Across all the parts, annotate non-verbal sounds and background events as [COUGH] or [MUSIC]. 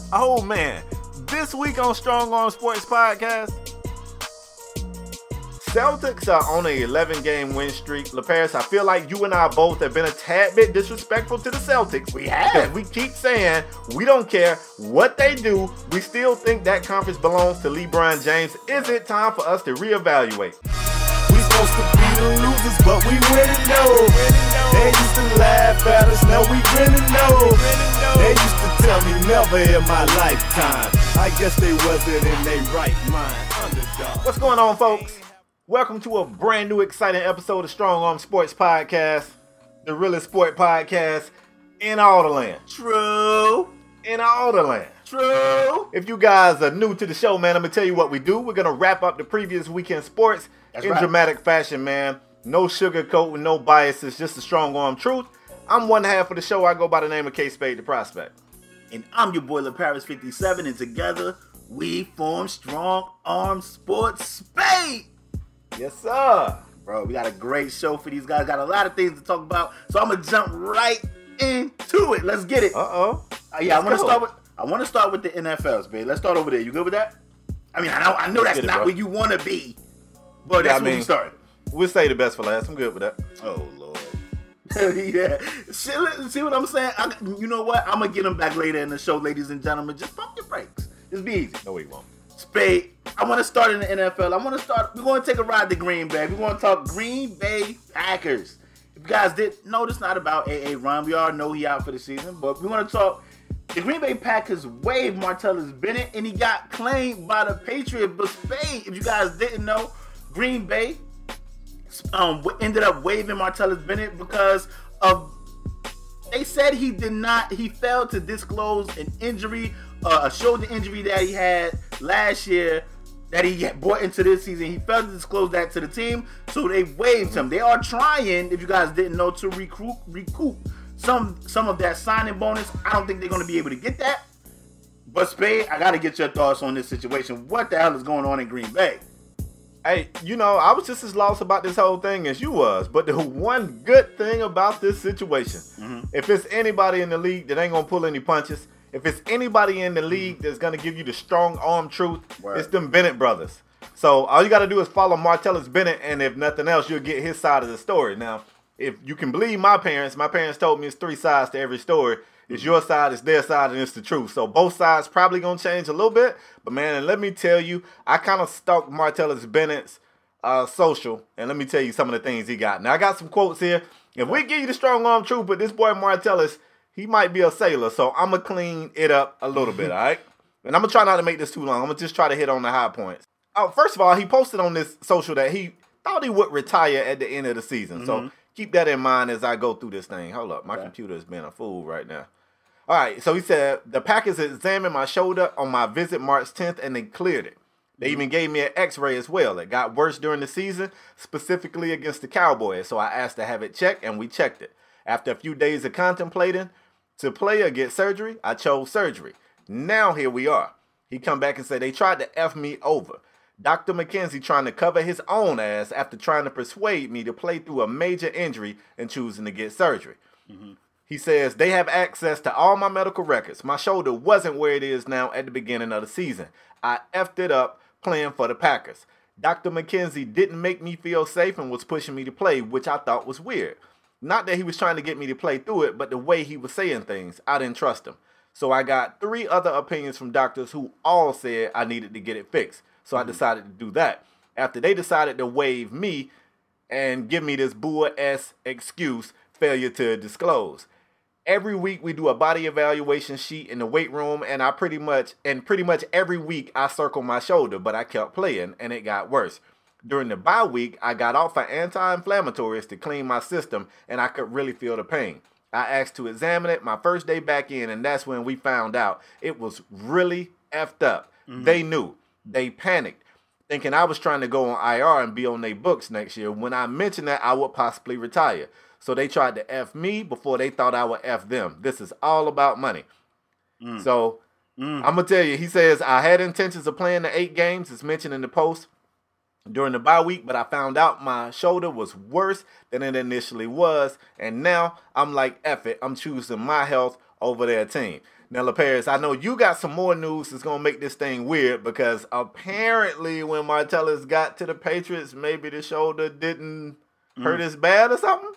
[LAUGHS] oh man, this week on Strong Arm Sports Podcast, Celtics are on an 11 game win streak. LaParis, I feel like you and I both have been a tad bit disrespectful to the Celtics. We have. We keep saying we don't care what they do. We still think that conference belongs to LeBron James. Is it time for us to reevaluate? Losers, but we winning though. They used to laugh at us, now we grinning though. They used to tell me never in my lifetime. I guess they wasn't in their right mind. Underdog. What's going on, folks? Welcome to a brand new, exciting episode of Strong Arm Sports Podcast, the realest sport podcast in all the land. True. In all the land. True. If you guys are new to the show, man, I'm gonna tell you what we do. We're gonna wrap up the previous weekend sports That's in right. dramatic fashion, man. No sugarcoat, with no biases, just the strong arm truth. I'm one half of the show. I go by the name of K Spade the Prospect. And I'm your boy Paris 57, and together we form Strong Arm Sports Spade. Yes, sir. Bro, we got a great show for these guys. Got a lot of things to talk about. So I'm gonna jump right into it. Let's get it. Uh oh. Uh, yeah, I Let's want to go. start with I want to start with the NFLs, babe. Let's start over there. You good with that? I mean, I know I know that's it, not bro. where you want to be, but Yeah, that's I where we mean- started. We'll say the best for last. I'm good with that. Oh lord. [LAUGHS] yeah. See, see what I'm saying? I, you know what? I'm gonna get them back later in the show, ladies and gentlemen. Just pump your brakes. Just be easy. No, we won't. Spade. I want to start in the NFL. I want to start. We're going to take a ride to Green Bay. We're going to talk Green Bay Packers. If you guys did know, this not about Aaron. We all know he out for the season, but we want to talk. The Green Bay Packers waived Martellus Bennett, and he got claimed by the Patriots. But Spade, if you guys didn't know, Green Bay um, ended up waiving Martellus Bennett because of they said he did not he failed to disclose an injury uh, a shoulder injury that he had last year that he brought into this season. He failed to disclose that to the team so they waived him. They are trying if you guys didn't know to recruit recoup some some of that signing bonus. I don't think they're going to be able to get that but spade i gotta get your thoughts on this situation. What the hell is going on in green bay Hey, you know, I was just as lost about this whole thing as you was. But the [LAUGHS] one good thing about this situation, mm-hmm. if it's anybody in the league that ain't gonna pull any punches, if it's anybody in the league that's gonna give you the strong arm truth, Word. it's them Bennett brothers. So all you gotta do is follow Martellus Bennett, and if nothing else, you'll get his side of the story. Now, if you can believe my parents, my parents told me it's three sides to every story. It's your side, it's their side, and it's the truth. So both sides probably gonna change a little bit. But man, and let me tell you, I kind of stalked Martellus Bennett's uh, social, and let me tell you some of the things he got. Now I got some quotes here. If we give you the strong arm truth, but this boy Martellus, he might be a sailor, so I'm gonna clean it up a little bit, [LAUGHS] all right? And I'm gonna try not to make this too long. I'm gonna just try to hit on the high points. Oh, first of all, he posted on this social that he thought he would retire at the end of the season. So keep that in mind as I go through this thing. Hold up, my computer is being a fool right now. All right, so he said the Packers examined my shoulder on my visit March 10th and they cleared it. They mm-hmm. even gave me an X-ray as well. It got worse during the season, specifically against the Cowboys. So I asked to have it checked, and we checked it. After a few days of contemplating to play or get surgery, I chose surgery. Now here we are. He come back and say they tried to f me over. Dr. McKenzie trying to cover his own ass after trying to persuade me to play through a major injury and choosing to get surgery. Mm-hmm. He says they have access to all my medical records. My shoulder wasn't where it is now at the beginning of the season. I effed it up playing for the Packers. Dr. McKenzie didn't make me feel safe and was pushing me to play, which I thought was weird. Not that he was trying to get me to play through it, but the way he was saying things, I didn't trust him. So I got three other opinions from doctors who all said I needed to get it fixed. So I mm-hmm. decided to do that. After they decided to waive me and give me this Boer S excuse, failure to disclose. Every week we do a body evaluation sheet in the weight room, and I pretty much and pretty much every week I circle my shoulder, but I kept playing and it got worse. During the bye week, I got off of anti-inflammatories to clean my system, and I could really feel the pain. I asked to examine it my first day back in, and that's when we found out it was really effed up. They mm-hmm. knew. They panicked, thinking I was trying to go on IR and be on their books next year. When I mentioned that I would possibly retire. So they tried to F me before they thought I would F them. This is all about money. Mm. So mm. I'm gonna tell you, he says I had intentions of playing the eight games. It's mentioned in the post during the bye week, but I found out my shoulder was worse than it initially was, and now I'm like, F it, I'm choosing my health over their team. Now, LaParis, I know you got some more news that's gonna make this thing weird because apparently when Martellus got to the Patriots, maybe the shoulder didn't mm. hurt as bad or something.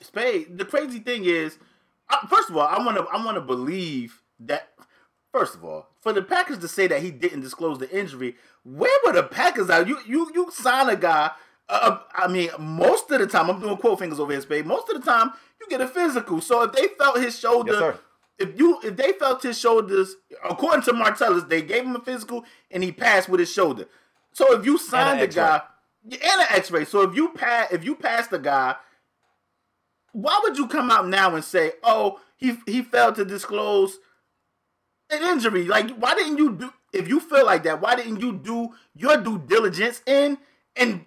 Spade. The crazy thing is, uh, first of all, I want to I want to believe that. First of all, for the Packers to say that he didn't disclose the injury, where were the Packers at? You you you sign a guy. Uh, I mean, most of the time, I'm doing quote fingers over his Spade. Most of the time, you get a physical. So if they felt his shoulder. Yes, if you if they felt his shoulders, according to Martellus, they gave him a physical and he passed with his shoulder. So if you signed the guy and an X-ray, so if you pass if you pass the guy, why would you come out now and say, "Oh, he he failed to disclose an injury"? Like, why didn't you do? If you feel like that, why didn't you do your due diligence and and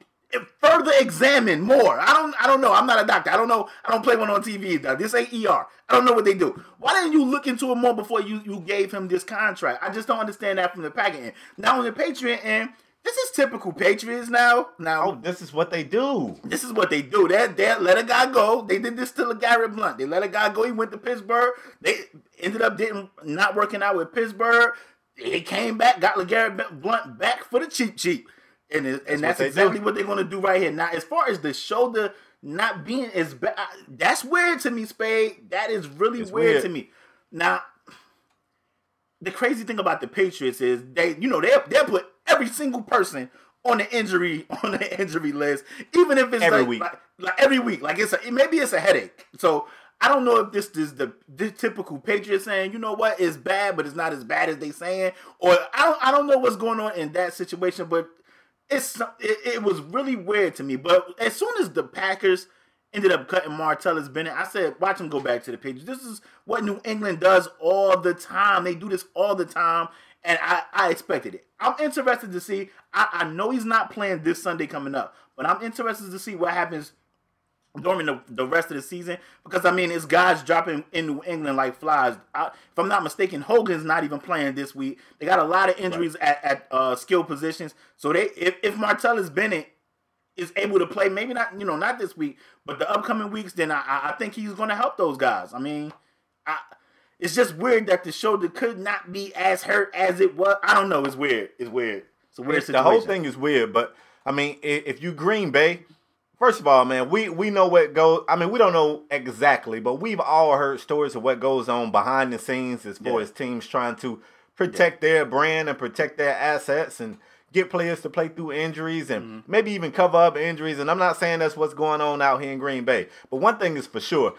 further examine more. I don't I don't know. I'm not a doctor. I don't know. I don't play one on TV. This ain't ER. I don't know what they do. Why didn't you look into it more before you, you gave him this contract? I just don't understand that from the Packers end. Now on the Patriot end, this is typical Patriots now. Now oh, this is what they do. This is what they do. They they let a guy go. They did this to Garrett Blount. They let a guy go. He went to Pittsburgh. They ended up didn't not working out with Pittsburgh. He came back, got LeGarrette Blount back for the cheap cheap. And, it, and that's, that's what exactly do. what they're going to do right here. Now, as far as the shoulder not being as bad, that's weird to me, Spade. That is really weird, weird to me. Now, the crazy thing about the Patriots is they, you know, they they put every single person on the injury [LAUGHS] on the injury list, even if it's every like, week, like, like, every week. Like it's a, maybe it's a headache. So I don't know if this is the, the typical Patriots saying, you know what, it's bad, but it's not as bad as they saying, or I don't I don't know what's going on in that situation, but it's it, it, was really weird to me. But as soon as the Packers ended up cutting Martellus Bennett, I said, watch him go back to the Patriots. This is what New England does all the time. They do this all the time, and I, I expected it. I'm interested to see. I, I know he's not playing this Sunday coming up, but I'm interested to see what happens during the, the rest of the season because I mean it's guys dropping in New England like flies. I, if I'm not mistaken, Hogan's not even playing this week. They got a lot of injuries right. at, at uh, skill positions. So they if, if Martellus Bennett is able to play, maybe not you know not this week, but the upcoming weeks, then I I think he's going to help those guys. I mean, I, it's just weird that the shoulder could not be as hurt as it was. I don't know. It's weird. It's weird. It's a weird situation. The whole thing is weird, but I mean, if you Green Bay First of all, man, we we know what goes. I mean, we don't know exactly, but we've all heard stories of what goes on behind the scenes as far yeah. as teams trying to protect yeah. their brand and protect their assets and get players to play through injuries and mm-hmm. maybe even cover up injuries. And I'm not saying that's what's going on out here in Green Bay, but one thing is for sure.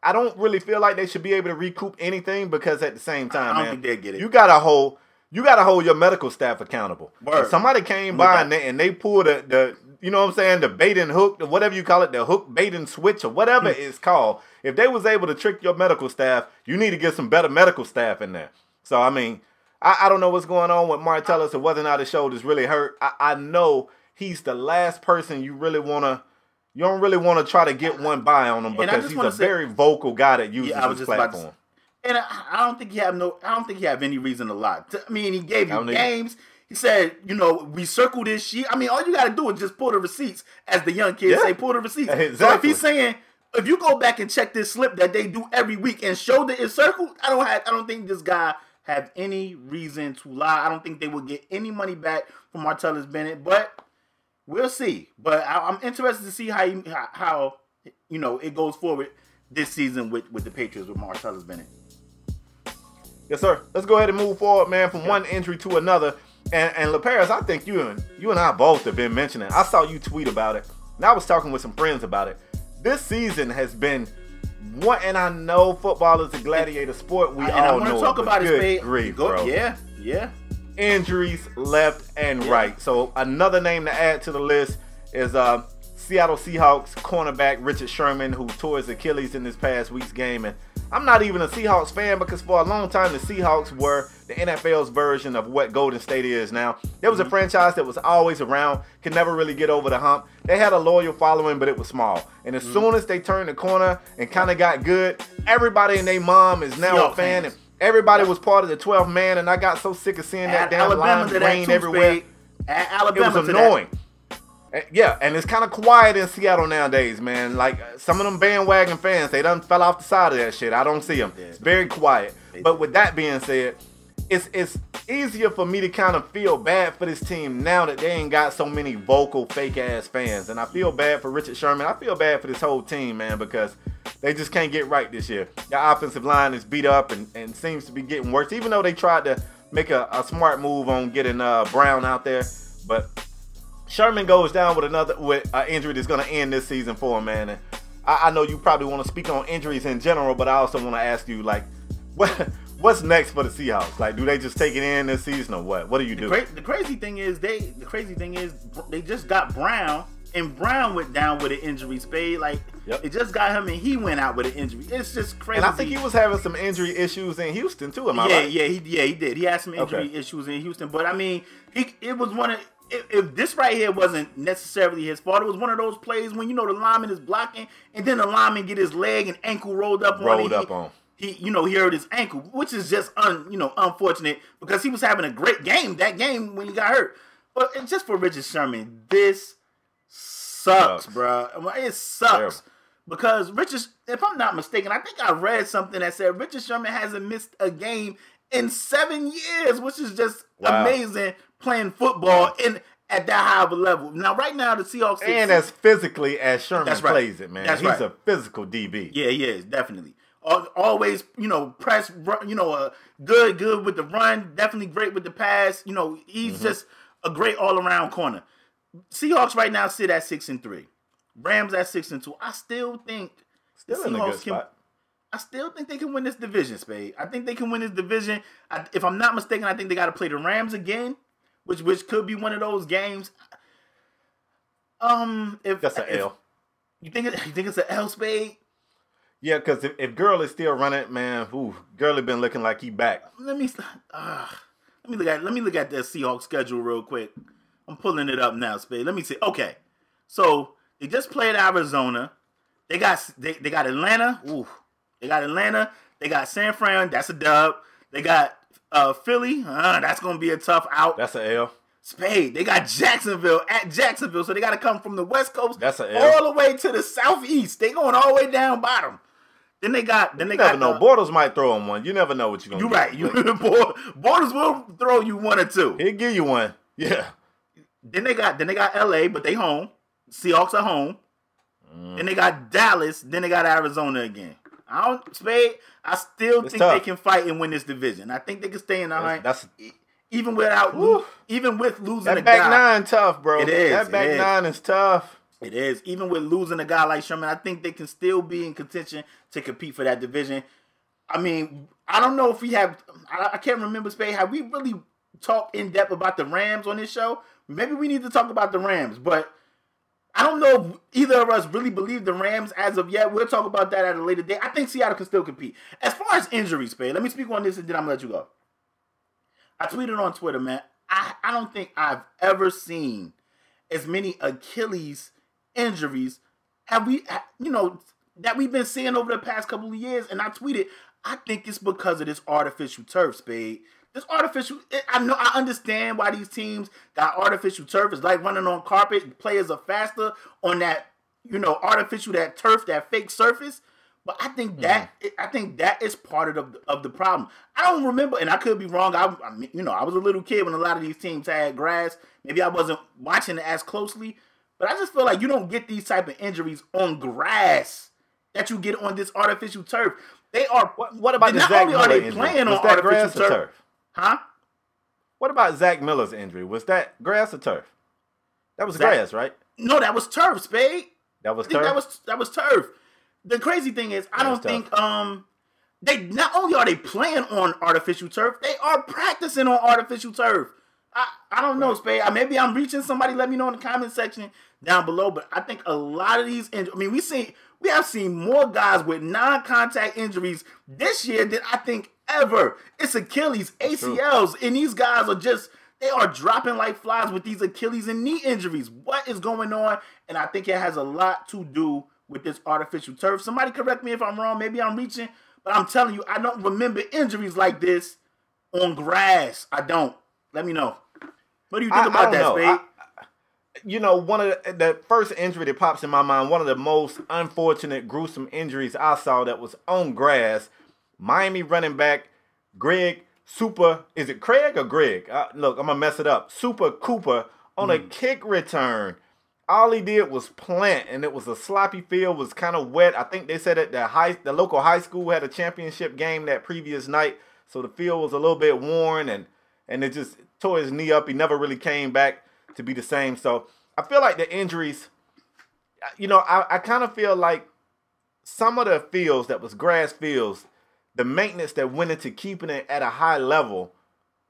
I don't really feel like they should be able to recoup anything because at the same time, I man, get it. You got to hold you got to hold your medical staff accountable. If somebody came by and they, and they pulled the, the you know what I'm saying, the bait and hook, whatever you call it, the hook, bait and switch, or whatever hmm. it's called. If they was able to trick your medical staff, you need to get some better medical staff in there. So I mean, I, I don't know what's going on with Martellus or whether or not his shoulder's really hurt. I, I know he's the last person you really wanna you don't really want to try to get one by on him because he's a say, very vocal guy that uses yeah, his platform. and I, I, don't think he have no. I don't think he have any reason to lie. I mean, he gave you games. He said, you know, we circle this sheet. I mean, all you got to do is just pull the receipts, as the young kids yeah. say, pull the receipts. Exactly. So if he's saying, if you go back and check this slip that they do every week and show that it's circled, I don't have, I don't think this guy have any reason to lie. I don't think they will get any money back from Martellus Bennett, but we'll see. But I, am interested to see how he, how you know it goes forward this season with with the Patriots with Martellus Bennett. Yes, sir. Let's go ahead and move forward, man, from yeah. one injury to another. And and LaParis, I think you and you and I both have been mentioning. I saw you tweet about it. And I was talking with some friends about it. This season has been one, and I know football is a gladiator sport. We I, all know. Talk it, about good it, grief, Go, bro. Yeah, yeah. Injuries left and yeah. right. So another name to add to the list is uh, Seattle Seahawks cornerback Richard Sherman, who tore his Achilles in this past week's game, and I'm not even a Seahawks fan because for a long time the Seahawks were the NFL's version of what Golden State is now. There was a mm-hmm. franchise that was always around, could never really get over the hump. They had a loyal following, but it was small. And as mm-hmm. soon as they turned the corner and kind of got good, everybody and their mom is now Seahawks a fan. Fans. And everybody was part of the 12th man, and I got so sick of seeing that damn line rain everywhere. At Alabama, it was annoying. Eh, yeah, and it's kind of quiet in Seattle nowadays, man. Like some of them bandwagon fans, they done fell off the side of that shit. I don't see them. It's very quiet. But with that being said, it's it's easier for me to kind of feel bad for this team now that they ain't got so many vocal fake ass fans. And I feel bad for Richard Sherman. I feel bad for this whole team, man, because they just can't get right this year. The offensive line is beat up and, and seems to be getting worse, even though they tried to make a, a smart move on getting uh, Brown out there. But Sherman goes down with another with an injury that's going to end this season for him, man. And I, I know you probably want to speak on injuries in general, but I also want to ask you, like, [LAUGHS] what what's next for the Seahawks? Like, do they just take it in this season or what? What do you do? The, cra- the crazy thing is they. The crazy thing is they just got Brown, and Brown went down with an injury. Spade like Yep. it just got him, and he went out with an injury. It's just crazy. and I think he was having some injury issues in Houston too. Am I yeah, right? yeah, he yeah he did. He had some injury Okay. issues in Houston, but I mean, he it was one of if, if this right here wasn't necessarily his fault, it was one of those plays when you know the lineman is blocking, and then the lineman get his leg and ankle rolled up on. Rolled up he, on. He, you know, he hurt his ankle, which is just un, you know, unfortunate because he was having a great game that game when he got hurt. But it's just for Richard Sherman, this sucks, Sucks. bruh. It sucks. Terrible. Because Richard, if I'm not mistaken, I think I read something that said Richard Sherman hasn't missed a game in seven years, which is just Wow. amazing playing football in at that high of a level. Now, right now, the Seahawks And as physically as Sherman right. plays it, man. That's He's right. a physical DB. Yeah, he is definitely. Always, you know, press, you know, uh, good, good with the run. Definitely great with the pass. You know, he's Mm-hmm. just a great all around corner. Seahawks right now sit at six and three. Rams at six and two. I still think Still in a good can. spot. I still think they can win this division, Spade. I think they can win this division. I, if I'm not mistaken, I think they got to play the Rams again, which which could be one of those games. Um, if That's an if- L. You think it, you think it's an L, Spade? Yeah, because if, if Girl is still running, man, ooh, Gurley been looking like he back. let me uh, let me look at let me look at the Seahawks schedule real quick. I'm pulling it up now, Spade. Let me see. Okay, so they just played Arizona. They got they, they got Atlanta. Ooh, they got Atlanta. They got San Fran. That's a dub. They got uh, Philly. Uh, that's gonna be a tough out. That's an L. Spade. They got Jacksonville at Jacksonville, so they got to come from the West Coast That's a L. all the way to the Southeast. They going all the way down bottom. Then they got then they You never got know. uh, Bortles might throw him one. You never know what you're gonna You right. You [LAUGHS] Like, Bor- Bortles will throw you one or two. He'll give you one. Yeah. Then they got then they got LA, but they home. Seahawks are home. Mm. Then they got Dallas. Then they got Arizona again. I don't spade. I still It's think tough. they can fight and win this division. I think they can stay in the hunt, That's even without even with losing a back guy. nine tough, bro. It is, That back is. nine is tough. It is. Even with losing a guy like Sherman, I think they can still be in contention to compete for that division. I mean, I don't know if we have. I, I can't remember, Spade. Have we really talked in depth about the Rams on this show? Maybe we need to talk about the Rams, but I don't know if either of us really believe the Rams as of yet. We'll talk about that at a later date. I think Seattle can still compete. As far as injuries, Spade, let me speak on this and then I'm gonna let you go. I tweeted on Twitter, man. I, I don't think I've ever seen as many Achilles injuries have we you know that we've been seeing over the past couple of years and I tweeted I think it's because of this artificial turf spade this artificial it- I know I understand why these teams got artificial turf it's like running on carpet players are faster on that you know artificial that turf that fake surface but I think mm-hmm. that I think that is part of the, of the problem. I don't remember, and I could be wrong. I, I mean, you know, I was a little kid when a lot of these teams had grass. Maybe I wasn't watching it as closely, but I just feel like you don't get these type of injuries on grass that you get on this artificial turf. They are. What, what about the not Zach only are they playing on that artificial grass turf, turf? Huh? What about Zach Miller's injury? Was that grass or turf? That was Zach- grass, right? No, that was turf, Spade. That was turf. that was that was turf. The crazy thing is, I That don't think um they not only are they playing on artificial turf, they are practicing on artificial turf. I, I don't know, Spade. Maybe I'm reaching. Somebody let me know in the comment section down below. But I think a lot of these, inj- I mean, we see we have seen more guys with non-contact injuries this year than I think ever. It's Achilles. ACLs, and these guys are just they are dropping like flies with these Achilles and knee injuries. What is going on? And I think it has a lot to do with this artificial turf. Somebody correct me if I'm wrong. Maybe I'm reaching, but I'm telling you, I don't remember injuries like this on grass. I don't. Let me know. What do you think I- I about don't that, know. Spade? I- you know, one of the, the first injury that pops in my mind, one of the most unfortunate, gruesome injuries I saw that was on grass. Miami running back Greg Super, is it Craig or Greg? Uh, look, I'm gonna mess it up. Super Cooper on a kick return. All he did was plant, and it was a sloppy field, was kind of wet. I think they said that the high, the local high school had a championship game that previous night, so the field was a little bit worn, and and it just tore his knee up. He never really came back to be the same. So I feel like the injuries, you know, I, I kind of feel like some of the fields that was grass fields, the maintenance that went into keeping it at a high level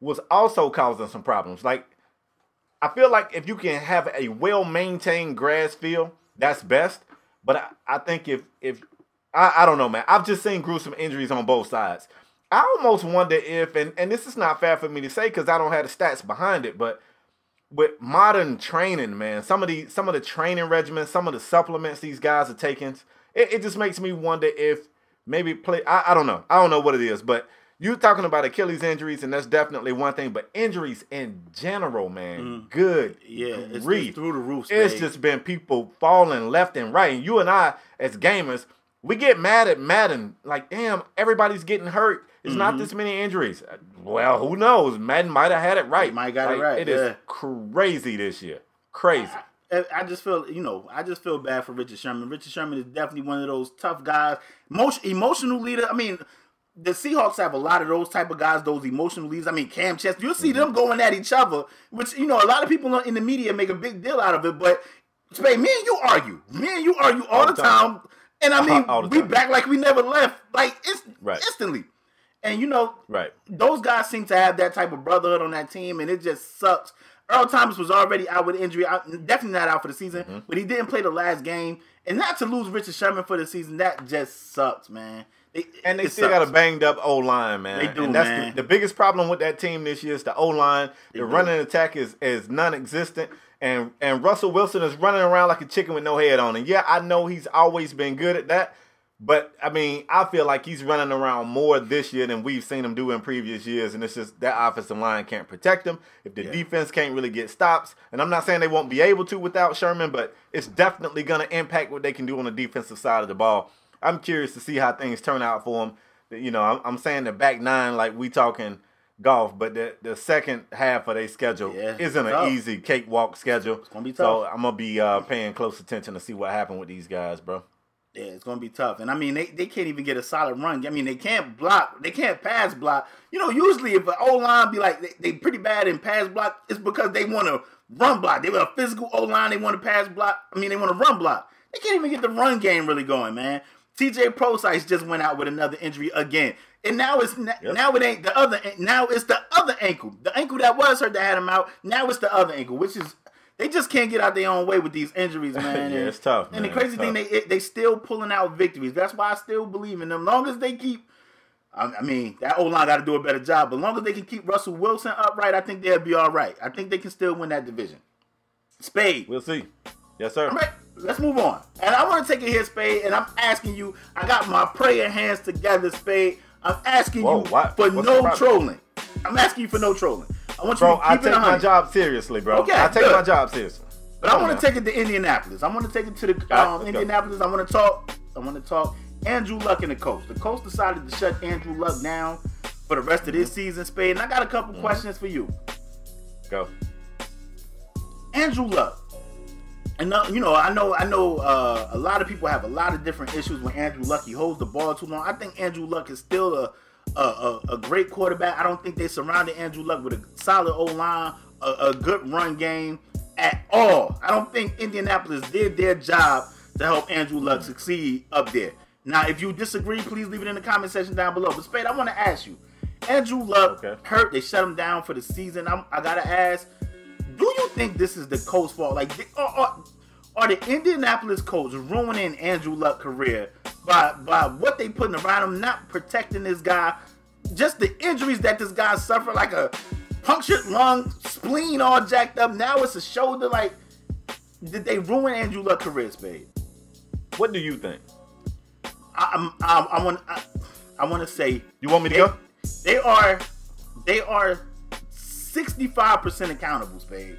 was also causing some problems. Like I feel like if you can have a well maintained grass field, that's best. But I, I think if if I, I don't know, man. I've just seen gruesome injuries on both sides. I almost wonder if, and, and this is not fair for me to say because I don't have the stats behind it, but with modern training, man, some of the some of the training regimens, some of the supplements these guys are taking, it, it just makes me wonder if maybe play. I, I don't know. I don't know what it is, but you talking about Achilles injuries, and that's definitely one thing. But injuries in general, man, Mm. good. Yeah, it's, it's through the roof. It's just been people falling left and right. And you and I, as gamers, we get mad at Madden. Like, damn, everybody's getting hurt. It's not Mm-hmm. this many injuries. Well, who knows? Madden might have had it right. might got it right, It is yeah. crazy this year. Crazy. I, just feel, you know, I just feel bad for Richard Sherman. Richard Sherman is definitely one of those tough guys, emotion, emotional leader. I mean, the Seahawks have a lot of those type of guys, those emotional leaders. I mean, Cam Chest, you'll see Mm-hmm. them going at each other, which you know a lot of people in the media make a big deal out of it. But Spade, me and you argue, me and you argue all, the time. and I mean, All we time. back like we never left, like it's Right. instantly. And you know, Right. those guys seem to have that type of brotherhood on that team, and it just sucks. Earl Thomas was already out with injury, out, definitely not out for the season, Mm-hmm. but he didn't play the last game, and not to lose Richard Sherman for the season, that just sucks, man. It- And they still got a banged up O line, man. They do, and that's man. The, the biggest problem with that team this year is the O line. The do. running attack is is non-existent, and and Russell Wilson is running around like a chicken with no head on. And yeah, I know he's always been good at that, but I mean, I feel like he's running around more this year than we've seen him do in previous years. And it's just that offensive line can't protect him. If the Yeah. defense can't really get stops, and I'm not saying they won't be able to without Sherman, but it's definitely going to impact what they can do on the defensive side of the ball. I'm curious to see how things turn out for him. You know, I'm, I'm saying the back nine like we talking golf, but the the second half of their schedule Yeah, isn't an tough. easy cakewalk schedule. It's gonna be So. I'm gonna be uh, paying close attention to see what happened with these guys, bro. Yeah, it's gonna be tough. And I mean, they, they can't even get a solid run. I mean, they can't block. They can't pass block. You know, usually if an O line be like they, they pretty bad in pass block, it's because they want to run block. They want a physical O line. They want to pass block. I mean, they want to run block. They can't even get the run game really going, man. CJ Prosise just went out with another injury again, and now it's Yep. now it ain't the other. Now it's the other ankle. The ankle that was hurt that had him out. Now it's the other ankle, which is they just can't get out their own way with these injuries, [LAUGHS] man. Yeah, it's tough, And the crazy thing, they it, they still pulling out victories. That's why I still believe in them. Long as they keep, I, I mean, that O line got to do a better job. But as long as they can keep Russell Wilson upright, I think they'll be all right. I think they can still win that division. Spade. We'll see. Yes, sir. All right, let's move on. And I want to take it here, Spade, and I'm asking you. I got my prayer hands together, Spade. I'm asking Whoa, you what? for What's no trolling. I'm asking you for no trolling. I want you Bro, to I keep take it my job seriously, bro. Okay, I take good. my job seriously. But I want to take it to Indianapolis. I want to take it to the um, let's go. Indianapolis. I want to talk. I want to talk Andrew Luck and the coach. The coach decided to shut Andrew Luck down for the rest of Mm-hmm. this season, Spade. And I got a couple questions for you. Go. Andrew Luck. And uh, you know, I know, I know. Uh, a lot of people have a lot of different issues with Andrew Luck. He holds the ball too long. I think Andrew Luck is still a a, a, a great quarterback. I don't think they surrounded Andrew Luck with a solid O line, a, a good run game at all. I don't think Indianapolis did their job to help Andrew Luck succeed up there. Now, if you disagree, please leave it in the comment section down below. But Spade, I want to ask you, Andrew Luck Okay. hurt. They shut him down for the season. I'm, I gotta ask, do you think this is the coach's fault? Like, they- are, are, are the Indianapolis Colts ruining Andrew Luck's career by by what they putting around him, not protecting this guy, just the injuries that this guy suffered, like a punctured lung, spleen all jacked up. Now it's a shoulder. Like, did they ruin Andrew Luck's career, Spade? What do you think? I, I'm, I, I want I, I want to say You want me to they, go? they are they are 65% accountable, Spade.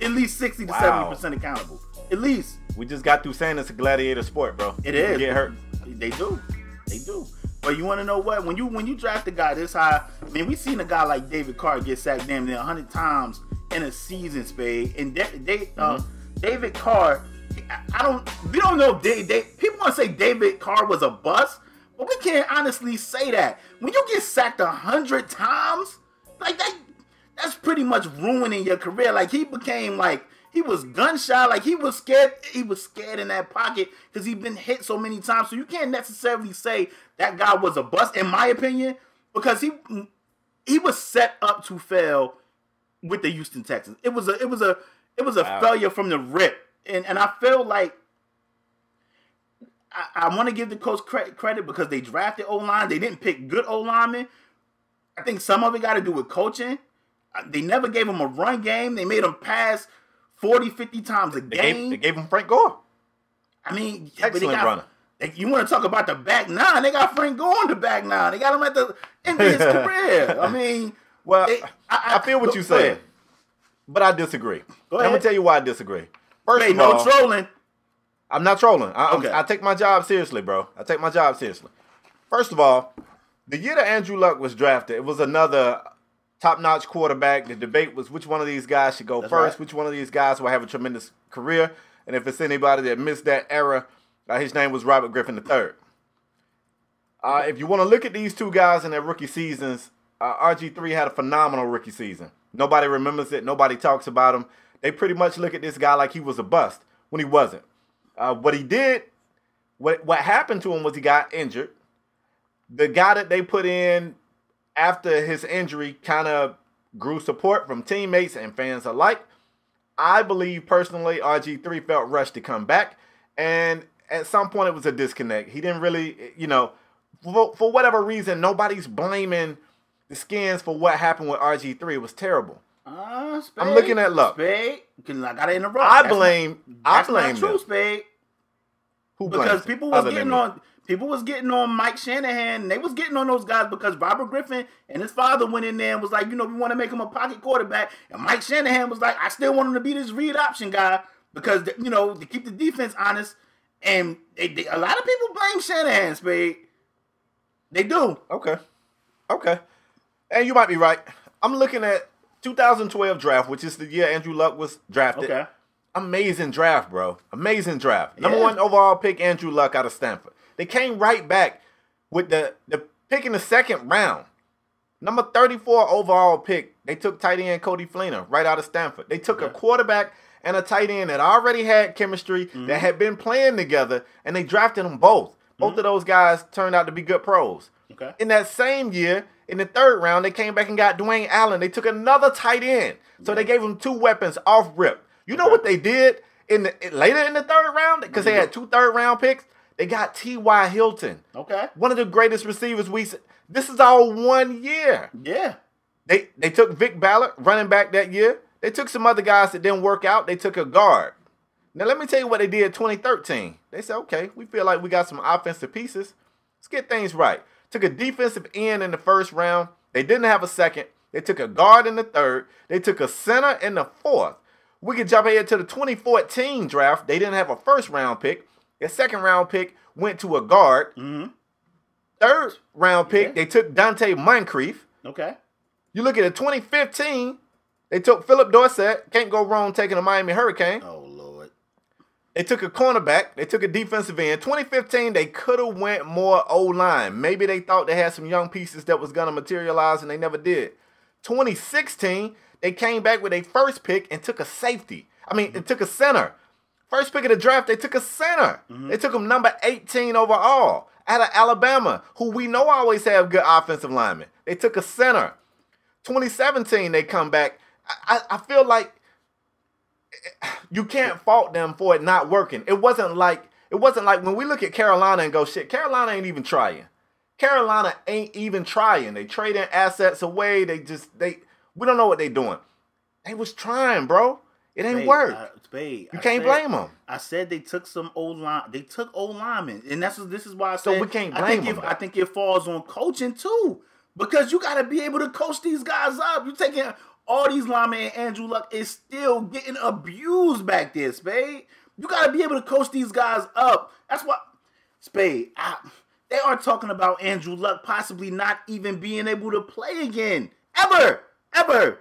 at least sixty to Wow. seventy percent accountable. At least We just got through saying it's a gladiator sport, bro. It People is. Get hurt. they do, they do. But you want to know what? When you when you draft a guy this high, I mean, we seen a guy like David Carr get sacked damn near hundred times in a season, spade. And they, they, uh, Mm-hmm. David Carr, I- I don't, we don't know. They, they, people want to say David Carr was a bust, but we can't honestly say that. When you get sacked a hundred times, like that, that's pretty much ruining your career. Like he became like he was gunshot, like he was scared. He was scared in that pocket because he'd been hit so many times. So you can't necessarily say that guy was a bust, in my opinion, because he he was set up to fail with the Houston Texans. It was a it was a it was a Wow. failure from the rip, and and I feel like. I, I want to give the coach cre- credit because they drafted O line. They didn't pick good O linemen. I think some of it got to do with coaching. Uh, They never gave him a run game. They made him pass 40, 50 times a They game. gave, they gave him Frank Gore. I mean, Excellent got, runner. they- you want to talk about the back nine? They got Frank Gore on the back nine. They got him at the end of his [LAUGHS] career. I mean, Well, they- I, feel what you're saying, but I disagree. Go I'm gonna tell you why I disagree. First Hey, of no all, trolling. I'm not trolling. I, Okay. I take my job seriously, bro. I take my job seriously. First of all, the year that Andrew Luck was drafted, it was another top-notch quarterback. The debate was which one of these guys should go That's first, right. which one of these guys will have a tremendous career, and if it's anybody that missed that era, uh, his name was Robert Griffin III. Uh, if you want to look at these two guys in their rookie seasons, uh, RG3 had a phenomenal rookie season. Nobody remembers it. Nobody talks about him. They pretty much look at this guy like he was a bust when he wasn't. Uh, what he did, what what happened to him was he got injured. The guy that they put in after his injury kind of grew support from teammates and fans alike. I believe personally, RG3 felt rushed to come back, and at some point it was a disconnect. He didn't really, you know, for, for whatever reason, nobody's blaming the skins for what happened with RG3. It was terrible. Uh, Spade, I'm looking at Luck. Spade, 'cause I gotta interrupt. I That's blame. Not, I blame not true, them. Spade. Who blames Because people was getting on people was getting on Mike Shanahan and they was getting on those guys because Robert Griffin and his father went in there and was like, you know, we want to make him a pocket quarterback. And Mike Shanahan was like, I still want him to be this read option guy because you know to keep the defense honest. And they, they- a lot of people blame Shanahan, Spade. They do. Okay. Okay. And you might be right. I'm looking at 2012 draft, which is the year Andrew Luck was drafted. Okay. Amazing draft, bro. Amazing draft. Number Yeah. one overall pick, Andrew Luck out of Stanford. They came right back with the, the pick in the second round. Number 34 overall pick, they took tight end Coby Fleener right out of Stanford. They took a quarterback and a tight end that already had chemistry, that had been playing together, and they drafted them both. Both of those guys turned out to be good pros. Okay. In that same year, in the third round, they came back and got Dwayne Allen. They took another tight end. So they gave him two weapons off rip. You know what they did in the later in the third round? Because they had two third round picks. They got T.Y. Hilton, Okay. one of the greatest receivers we. This is all one year. Yeah. They they took Vic Ballard, running back that year. They took some other guys that didn't work out. They took a guard. Now let me tell you what they did 2013. They said, okay, we feel like we got some offensive pieces. Let's get things right. Took a defensive end in the first round. They didn't have a second. They took a guard in the third. They took a center in the fourth. We could jump ahead to the 2014 draft. They didn't have a first round pick. Their second round pick went to a guard. Mm-hmm. Third round pick, Yeah. they took Donte Moncrief. Okay. You look at it, 2015, they took Phillip Dorsett. Can't go wrong taking a Miami Hurricane. Oh Lord. They took a cornerback. They took a defensive end. 2015, they could have went more O line. Maybe they thought they had some young pieces that was gonna materialize, and they never did. 2016, they came back with a first pick and took a safety. I mean, it took a center. First pick of the draft, they took a center. Mm-hmm. They took him number 18 overall out of Alabama, who we know always have good offensive linemen. They took a center. 2017, they come back. I, I feel like eh, you can't fault them for it not working. It wasn't like it wasn't like when we look at Carolina and go, shit, Carolina ain't even trying. Carolina ain't even trying. They trading assets away. They just they we don't know what they doing. They was trying, bro. It ain't work. I- Spade, you I can't said- blame them. I said they took some old line. They took old linemen, and that's this is why I So we can't I blame think them, it, I think it falls on coaching too, because you got to be able to coach these guys up. You're taking all these linemen and Andrew Luck is still getting abused back there, Spade. You got to be able to coach these guys up. That's what, Spade, I, they are talking about Andrew Luck possibly not even being able to play again. Ever. Ever.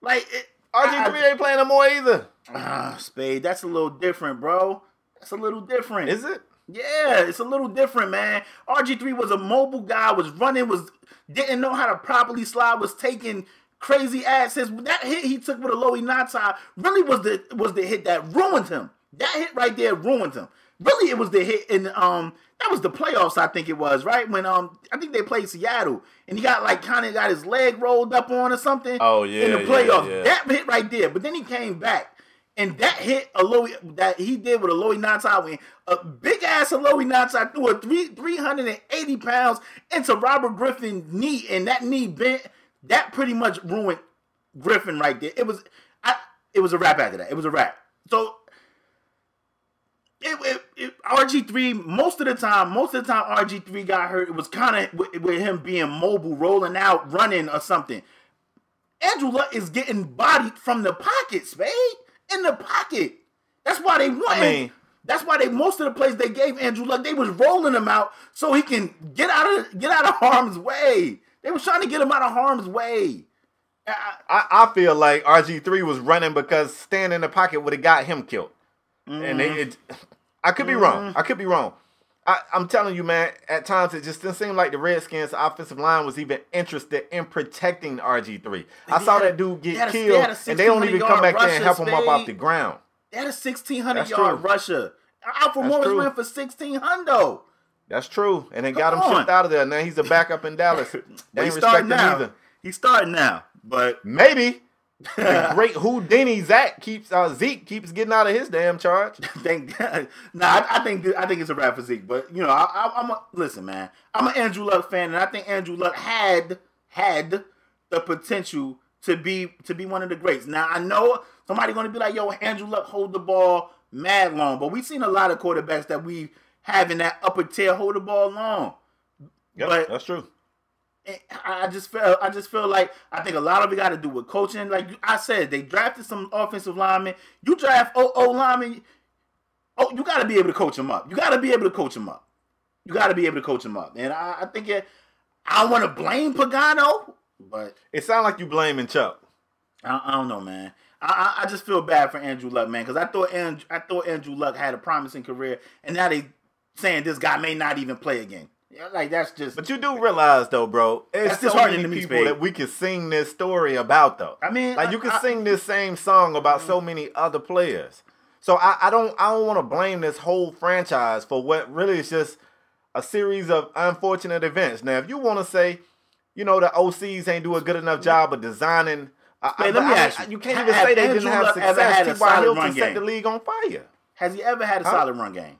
Like, it, RG3 ain't playing no more either. Ah, Spade, that's a little different, bro. That's a little different. Is it? Yeah, it's a little different, man. RG3 was a mobile guy, was running, was didn't know how to properly slide, was taking crazy asses. That hit he took with Haloti Ngata really was the was the hit that ruined him. That hit right there ruined him. Really, it was the hit in um that was the playoffs, I think it was, right? When um I think they played Seattle and he got like kind of got his leg rolled up on or something. Oh yeah. In the playoffs. Yeah, yeah. That hit right there. But then he came back. And that hit a Aloy that he did with Haloti Ngata when a big ass Haloti Ngata threw a three three hundred and eighty pounds into Robert Griffin knee and that knee bent. That pretty much ruined Griffin right there. It was I it was a wrap after that. It was a wrap. So it, it, it, RG3 most of the time, most of the time RG3 got hurt. It was kind of with, with him being mobile, rolling out, running or something. Andrew Luck is getting bodied from the pocket, spade in the pocket. That's why they want. I mean- that's why they most of the plays they gave Andrew Luck, they was rolling him out so he can get out of get out of [LAUGHS] harm's way. They was trying to get him out of harm's way. I- I, I feel like RG3 was running because standing in the pocket would have got him killed. And it, it, [LAUGHS] I could be wrong. Mm. I could be wrong. I, I'm telling you, man, at times it just didn't seem like the Redskins offensive line was even interested in protecting RG3. I saw a- that dude get killed, a and they don't even come back there and 1600 help him up off the ground. They had a sixteen hundred That's yard true. rusher. Alfred That's Morris true. ran for sixteen hundred. That's true. And they Come got him on. shipped out of there. Now he's a backup in [LAUGHS] Dallas. They ain't respect him either. He's starting now, but Maybe. The [LAUGHS] great Houdini Zach keeps uh, Zeke keeps getting out of his damn charge. [LAUGHS] thank God. Nah, I, I think I think it's a rap for Zeke. But you know, I, I, I'm a listen, man. I'm an Andrew Luck fan, and I think Andrew Luck had had the potential to be to be one of the greats. Now I know somebody going to be like, "Yo, Andrew Luck hold the ball mad long," but we've seen a lot of quarterbacks that we have in that upper tier hold the ball long. Yep, But- that's true. I just feel I just feel like I think a lot of it got to do with coaching. Like I said, they drafted some offensive linemen. You draft O O linemen, oh, you got to be able to coach them up. You got to be able to coach them up. You got to be able to coach them up. And I, I think it, I don't want to blame Pagano, but It sounds like you blaming Chuck. I, I don't know, man. I, I I just feel bad for Andrew Luck, man, because I thought Andrew, I thought Andrew Luck had a promising career, and now they saying this guy may not even play again. Yeah, like that's just. But you do realize though, bro, it's so disheartening many to me, people that we can sing this story about though. I mean, like you can I- I- sing this same song about so mm. many other players. So I, I don't I don't want to blame this whole franchise for what really is just a series of unfortunate events. Now, if you want to say, you know, the OCs ain't do a good enough job of designing. I, I, let me I- ask I- you, can't even say they Andrew didn't have Luck ever had a success. T.Y. Hilton set the league on fire. Has he ever had a Huh? solid run game?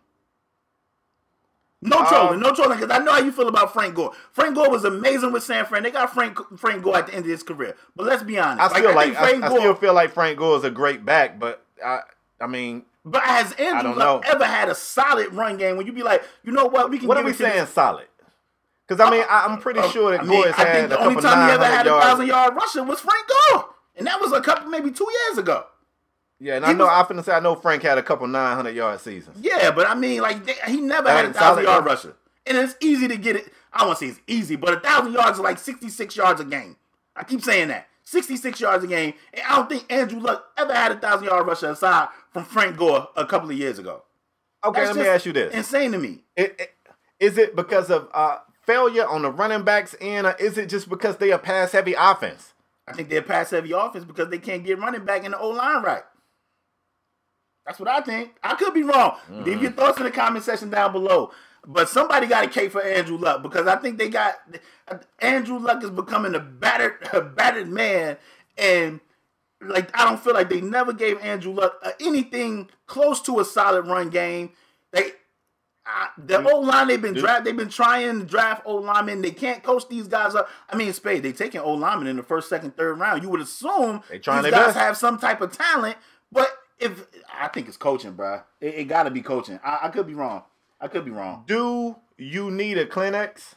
No Um, trolling, no trolling, because I know how you feel about Frank Gore. Frank Gore was amazing with San Fran. They got Frank Frank Gore at the end of his career. But let's be honest. I feel like, think I, Frank I Gore, still feel like Frank Gore is a great back, but I I mean, but has Andrew Luck know. ever had a solid run game when you be like, you know what, we can what are we saying this- solid? Because I mean, I, I'm pretty Uh, sure that I Gore has I had think a the only time he ever 900 had a thousand yard rusher was Frank Gore. And that was a couple, maybe two years ago. Yeah, and He I know was- I finna say I know Frank had a couple 900 yard seasons. Yeah, but I mean, like they, he never had a thousand yard rusher, and it's easy to get it. I to say it's easy, but a thousand yards is like sixty six yards a game. I keep saying that sixty six yards a game, and I don't think Andrew Luck ever had a thousand yard rusher aside from Frank Gore a couple of years ago. Okay, That's let me ask you this: Insane to me. it, it, Is it because of uh, failure on the running backs end, or is it just because they are pass heavy offense? I think they're pass heavy offense because they can't get running back in the O line right. That's what I think. I could be wrong. Leave your thoughts in the comment section down below. But somebody got a cake for Andrew Luck because I think they got Andrew Luck is becoming a battered, [LAUGHS] a battered man, and like I don't feel like they never gave Andrew Luck uh, anything close to a solid run game. They uh, the old line they've been draft they've been trying to draft O linemen. They can't coach these guys up. I mean, Spade, they taking O linemen in the first, second, third round. You would assume They trying these guys best. have some type of talent, but if I think it's coaching, bruh. It, it got to be coaching. I, I could be wrong. I could be wrong. Do you need a Kleenex?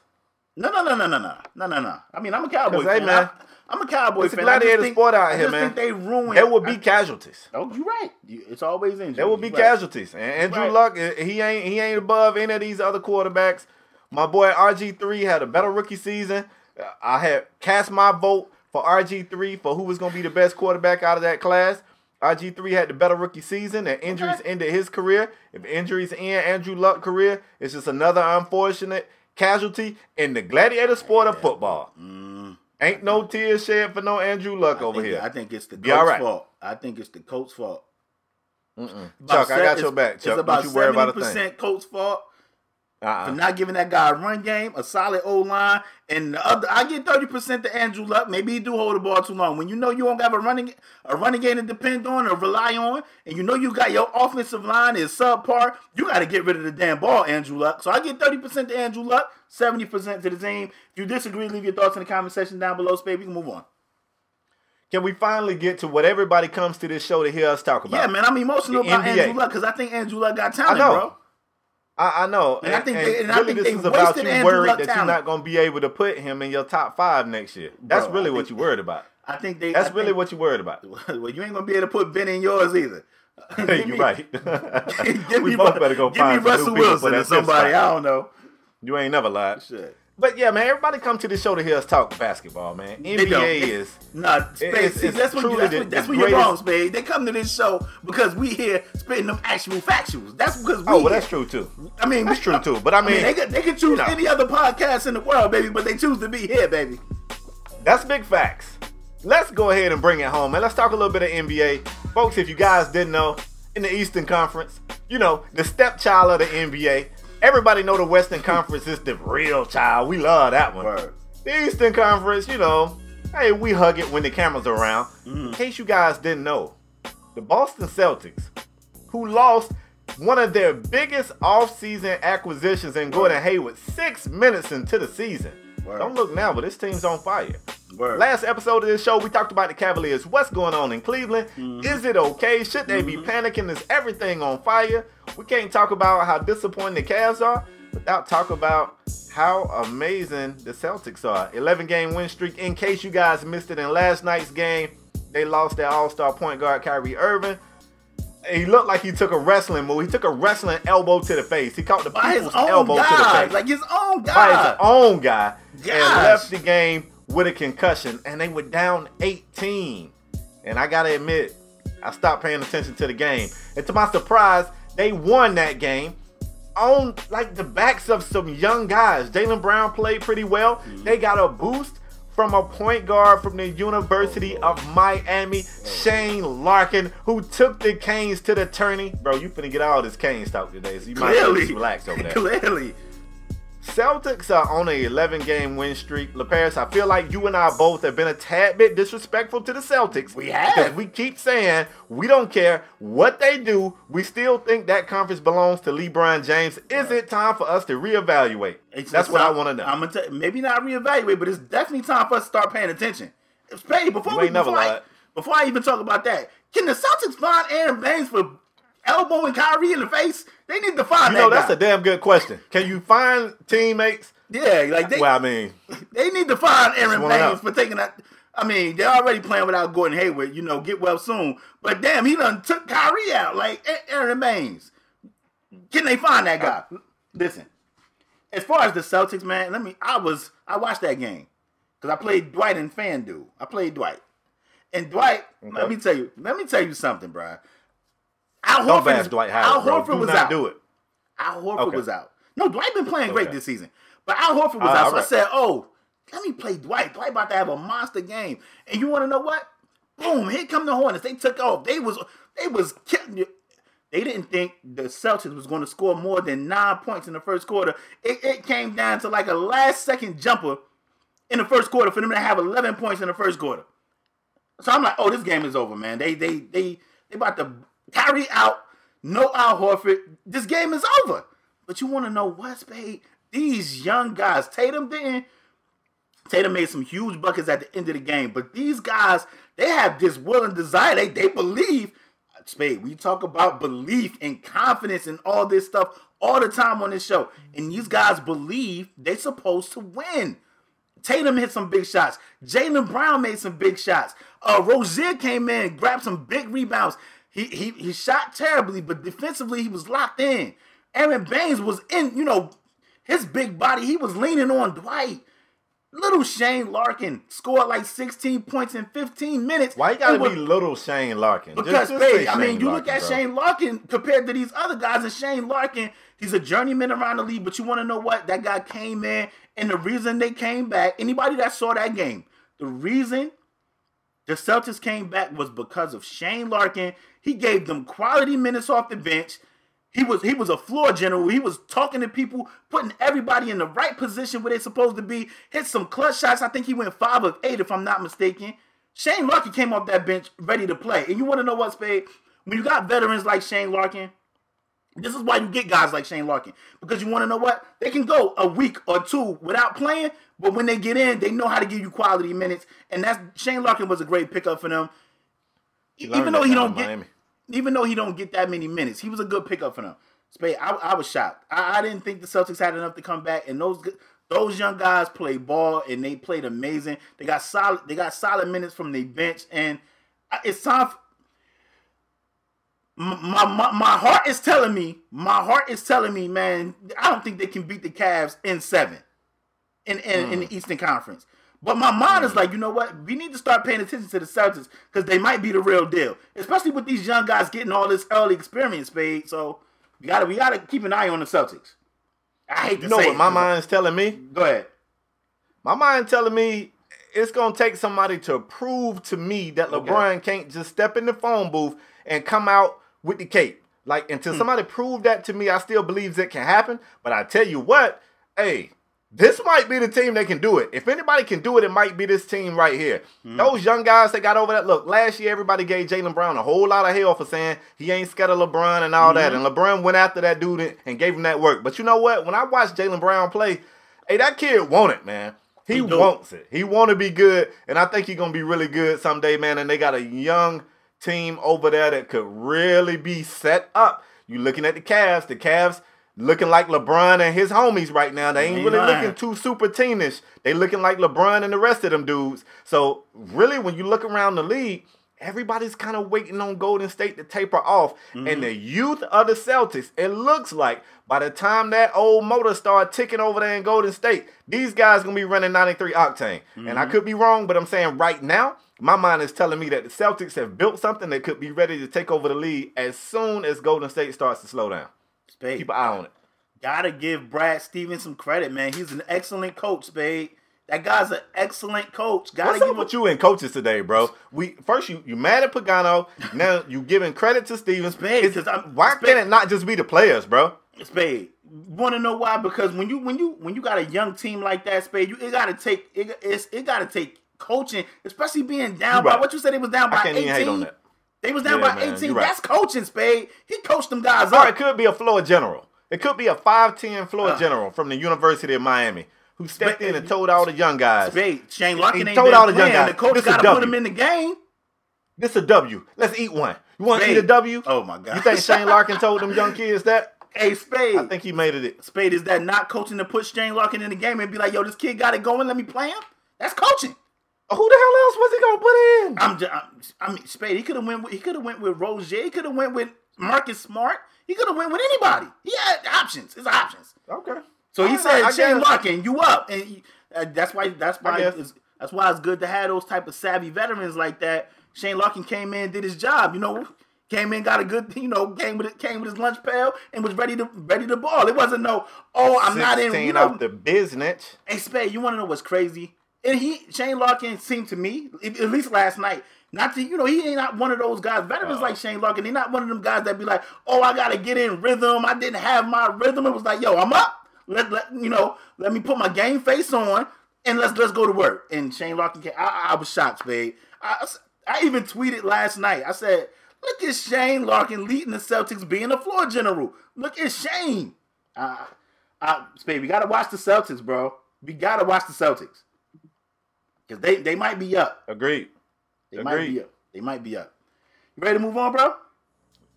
No, no, no, no, no, no, no, no, no. I mean, I'm a cowboy hey, fan. man, I, am a cowboy it's a fan. I just gladiator think- sport out I here, just man. think they ruined. There will be I- casualties. Oh, you're right. You, it's always injury. There will be You're right. casualties. And Andrew Right. Luck, eh, he ain't he ain't above any of these other quarterbacks. My boy RG three had a better rookie season. I had cast my vote for RG three for who was going to be the best quarterback out of that class. RG three had the better rookie season, and injuries Okay. ended his career. If injuries end Andrew Luck's career, it's just another unfortunate casualty in the gladiator sport of football. Ain't no tears shed for no Andrew Luck Mm. I over here. I think it's the coach's right. fault. I think it's the coach's fault. Chuck, I got your back. It's Chuck, about don't you worry about a thing. coach's fault Uh-uh. for not giving that guy a run game, a solid O line, and the other. I get thirty percent to Andrew Luck. Maybe he do hold the ball too long. When you know you don't have a running a running game to depend on or rely on, and you know you got your offensive line is subpar, you got to get rid of the damn ball, Andrew Luck. So I get thirty percent to Andrew Luck, seventy percent to the team. If you disagree, leave your thoughts in the comment section down below. Space, we can move on. Can we finally get to what everybody comes to this show to hear us talk about? Yeah, man, I'm emotional The about NBA. Andrew Luck because I think Andrew Luck got talent, bro. I, I know. And I think they- and I really think this they is about you Andrew worried Luck that talent. you're not going to be able to put him in your top five next year. That's Bro, really I what you're worried about. I think they. That's I really think- what you're worried about. [LAUGHS] Well, you ain't gonna be able to put Ben in yours either. [LAUGHS] You're me- right. [LAUGHS] give we me, both better go give find me Russell Wilson or somebody. I don't know. You ain't never lied. Shit. But yeah, man, everybody come to the show to hear us talk basketball, man. NBA is Nah, Spade, it's- see, it's that's when, you, that's when, that's when you're wrong, Spade. They come to this show because we here spitting them actual factuals. That's because oh, we Oh, well, that's true too. I mean, That's we- true too. But I mean, they could they could choose know. any other podcast in the world, baby, but they choose to be here, baby. That's big facts. Let's go ahead and bring it home and let's talk a little bit of NBA. Folks, if you guys didn't know, in the Eastern Conference, you know, the stepchild of the NBA. Everybody know the Western Conference is the real child. We love that one. Word. The Eastern Conference, you know, hey, we hug it when the camera's around. Mm-hmm. In case you guys didn't know, the Boston Celtics, who lost one of their biggest offseason acquisitions in Gordon Hayward six minutes into the season. Word. Don't look now, but this team's on fire. Word. Last episode of this show, we talked about the Cavaliers. What's going on in Cleveland? Mm-hmm. Is it okay? Should they be mm-hmm. panicking? Is everything on fire? We can't talk about how disappointing the Cavs are without talk about how amazing the Celtics are. 11 game win streak. In case you guys missed it in last night's game, they lost their All Star point guard Kyrie Irving. He looked like he took a wrestling move. He took a wrestling elbow to the face. He caught the By people's own elbow to the face like his own by guy. his own guy and left the game with a concussion and they were down 18 and i gotta admit i stopped paying attention to the game and to my surprise they won that game on like the backs of some young guys jaylen brown played pretty well Mm-hmm. they got a boost from a point guard from the University of Miami, Shane Larkin, who took the Canes to the tourney. Bro, you finna get all this Canes talk today, so you might as well just relax over there. [LAUGHS] clearly. Celtics are on a 11 game win streak. LaParis, I feel like you and I both have been a tad bit disrespectful to the Celtics. We have. We keep saying we don't care what they do. We still think that conference belongs to LeBron James. Is it time for us to reevaluate? It's That's what I time- want to know. I'm gonna tell maybe not reevaluate, but it's definitely time for us to start paying attention. Spade, before we before I, before I even talk about that, can the Celtics find Aron Baynes for elbowing Kyrie in the face? They need to find you that know, that's guy. a damn good question. Can you find teammates? yeah, like they Well, I mean, they need to find Aron. Baynes for taking that. I mean, they're already playing without Gordon Hayward. You know, get well soon. But damn, he done took Kyrie out. Like Aron Baynes. Can they find that guy? Listen, as far as the Celtics, man, let me. I was I watched that game because I played Dwight and FanDuel. I played Dwight, and Dwight. Let me tell you. Let me tell you something, bro. Al Horford, is- Dwight Al Howard, bro. Horford Do was not out. do it. Al Horford Okay. was out. No, Dwight been playing great this season. But Al Horford was Uh, out. So I said, oh, let me play Dwight. Dwight about to have a monster game. And you want to know what? Boom, here come the Hornets. They took off. They was they was killing you. They didn't think the Celtics was going to score more than nine points in the first quarter. It, it came down to like a last second jumper in the first quarter for them to have 11 points in the first quarter. So I'm like, oh, this game is over, man. They they they they about to carry out no Al Horford. This game is over. But you want to know what, Spade? These young guys, Tatum didn't. Tatum made some huge buckets at the end of the game, but these guys, they have this will and desire. They they believe. Spade, we talk about belief and confidence and all this stuff all the time on this show. And these guys believe they're supposed to win. Tatum hit some big shots. Jaylen Brown made some big shots. Uh, Rozier came in, grabbed some big rebounds. He, he he shot terribly, but defensively he was locked in. Aron Baynes was in, you know, his big body. He was leaning on Dwight. Little Shane Larkin scored like 16 points in 15 minutes. Why you gotta was- be little Shane Larkin? Because, just babe, say I mean, you Larkin, look at bro. Shane Larkin compared to these other guys, and Shane Larkin, he's a journeyman around the league. But you want to know what? That guy came in, and the reason they came back, anybody that saw that game, the reason the Celtics came back was because of Shane Larkin. He gave them quality minutes off the bench. He was he was a floor general. He was talking to people, putting everybody in the right position where they're supposed to be. Hit some clutch shots. I think he went five of eight, if I'm not mistaken. Shane Larkin came off that bench ready to play. And you want to know what, Spade? When you got veterans like Shane Larkin, this is why you get guys like Shane Larkin. Because you want to know what? They can go a week or two without playing, but when they get in, they know how to give you quality minutes. And that's Shane Larkin was a great pickup for them. He Even though he don't get Miami. even though he don't get that many minutes, he was a good pickup for them. Spade, I, I was shocked. I, I didn't think the Celtics had enough to come back, and those those young guys played ball and they played amazing. They got solid. They got solid minutes from the bench, and uh, it's time. For, my, my my heart is telling me. My heart is telling me, man. I don't think they can beat the Cavs in seven, in in, in the mm. Eastern Conference. But my mind is mm. like, you know what? We need to start paying attention to the Celtics because they might be the real deal, especially with these young guys getting all this early experience, Spade. So we gotta we gotta keep an eye on the Celtics. I hate to You know say what it, my mind's telling me? Go ahead. My mind telling me it's gonna take somebody to prove to me that Okay. LeBron can't just step in the phone booth and come out with the cape. Like Hmm. until somebody proved that to me, I still believes it can happen. But I tell you what, hey, this might be the team that can do it. If anybody can do it, it might be this team right here. Hmm. Those young guys that got over that. Look, last year everybody gave Jaylen Brown a whole lot of hell for saying he ain't scared of LeBron and all that. Mm-hmm. And LeBron went after that dude and- and gave him that work. But you know what? When I watched Jaylen Brown play, hey, that kid want it, man. He, He wants it. He want to be good, and I think he's gonna be really good someday, man. And they got a young team over there that could really be set up. You looking at the Cavs? The Cavs looking like LeBron and his homies right now. They ain't Ain't really lying. looking too super teamish. They looking like LeBron and the rest of them dudes. So really, when you look around the league, everybody's kind of waiting on Golden State to taper off. And mm-hmm. the youth of the Celtics, it looks like by the time that old motor start ticking over there in Golden State, these guys gonna be running 93 octane. And I mm-hmm. could be wrong, but I'm saying right now, my mind is telling me that the Celtics have built something that could be ready to take over the league as soon as Golden State starts to slow down. Spade. Keep an eye on it. Gotta give Brad Stevens some credit, man. He's an excellent coach, Spade. That guy's an excellent coach. Gotta What's give up with you and coaches today, bro? We first you you mad at Pagano, now you giving credit to Stevens. Spade, It's- I'm- why Spade- can it not just be the players, bro? Spade. Want to know why? Because when you when you when you got a young team like that, Spade, you it gotta take it. It's, it gotta take coaching, especially being down You by what you said. They was down I by can't eighteen. even hate on that. They was down Yeah, by man, eighteen. right. That's coaching, Spade. He coached them guys Or up. it could be a floor general. It could be a five ten floor Uh. general from the University of Miami who stepped in and told all the young guys. Shane Larkin ain't told all the young guys, The coach got to put him in the game. "This a W. Let's eat one. You want to eat a W? Oh my god. You think Shane Larkin told them young kids that? Hey, Spade. I think he made it. Spade, is that not coaching to put Shane Larkin in the game and be like, yo, this kid got it going, let me play him? That's coaching. Who the hell else was he gonna put in? I'm just, I'm, I mean, Spade, he could have went with, he could have went with Rozier, he could have went with Marcus Smart, he could have went with anybody. He had options, his options. Okay. So he said, Shane. Larkin, you up, and he- uh, that's why that's why it's, that's why it's good to have those type of savvy veterans like that. Shane Larkin came in, did his job, you know. Came in, got a good, you know, came with it, came with his lunch pail, and was ready to ready to ball. It wasn't no, oh, I'm not in. 16 You know, the business. Hey, Spade, you want to know what's crazy? And he, Shane Larkin, seemed to me, at least last night, not to, you know, he ain't not one of those guys. Veterans Uh-oh. like Shane Larkin, he's not one of them guys that be like, oh, I gotta get in rhythm. I didn't have my rhythm. It was like, yo, I'm up. Let, let you know, let me put my game face on and let's let's go to work. And Shane Larkin, came, I, I was shocked, babe. I, I even tweeted last night. I said, look at Shane Larkin leading the Celtics being a floor general. Look at Shane. Uh, Spade, we gotta watch the Celtics, bro. We gotta watch the Celtics because they they might be up. Agreed. They might be up. They might be up. You ready to move on, bro?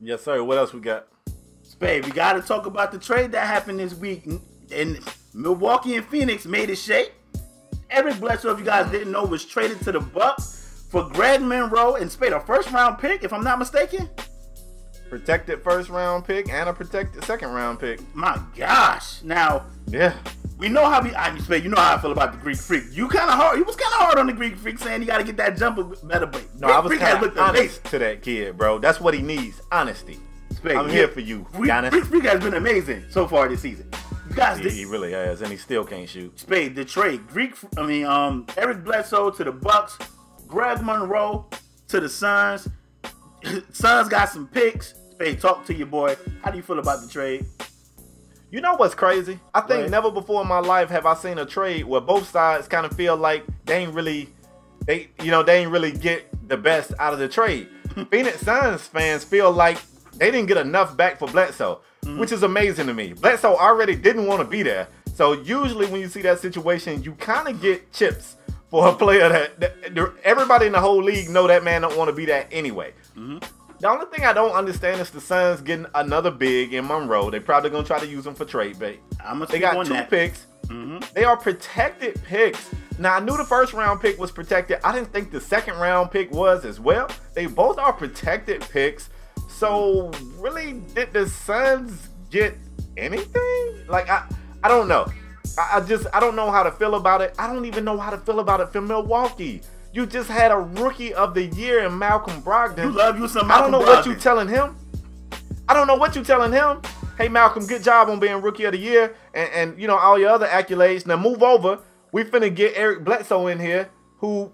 Yes, sir. What else we got? Spade, we got to talk about the trade that happened this week. And Milwaukee and Phoenix made it shape. Eric Bledsoe, if you guys didn't know, was traded to the Bucks for Greg Monroe and Spade, a first round pick, if I'm not mistaken. Protected first round pick and a protected second round pick. My gosh. Now, Yeah. we know how we, I mean, Spade, you know how I feel about the Greek Freak. You kind of hard, he was kind of hard on the Greek Freak saying you got to get that jumper better, but No, Greek I was kind of honest to that kid, bro. That's what he needs. Honesty. Spade, I'm here for you, Giannis. Greek Freak has been amazing so far this season. You guys, He, did- he really has, and he still can't shoot. Spade, the trade. Greek, I mean, um, Eric Bledsoe to the Bucks, Greg Monroe to the Suns. [LAUGHS] Suns got some picks. Spade, talk to your boy. How do you feel about the trade? You know what's crazy? I think What? never before in my life have I seen a trade where both sides kind of feel like they ain't really, they you know they ain't really get the best out of the trade. [LAUGHS] Phoenix Suns fans feel like they didn't get enough back for Bledsoe, Mm-hmm. which is amazing to me. Bledsoe already didn't want to be there, so usually when you see that situation, you kind of get chips for a player that, that everybody in the whole league know that man don't want to be there anyway. Mm-hmm. The only thing I don't understand is the Suns getting another big in Monroe. They probably gonna try to use him for trade bait. I'm gonna They got two that. picks. Mm-hmm. They are protected picks. Now I knew the first round pick was protected. I didn't think the second round pick was as well. They both are protected picks. So really, did the Suns get anything? Like I, I don't know. I, I just I don't know how to feel about it. I don't even know how to feel about it for Milwaukee. You just had a rookie of the year in Malcolm Brogdon. You love you some Malcolm I don't know Malcolm what you Brogdon. telling him. I don't know what you telling him. Hey Malcolm, good job on being rookie of the year and, and you know all your other accolades. Now move over. We finna get Eric Bledsoe in here, who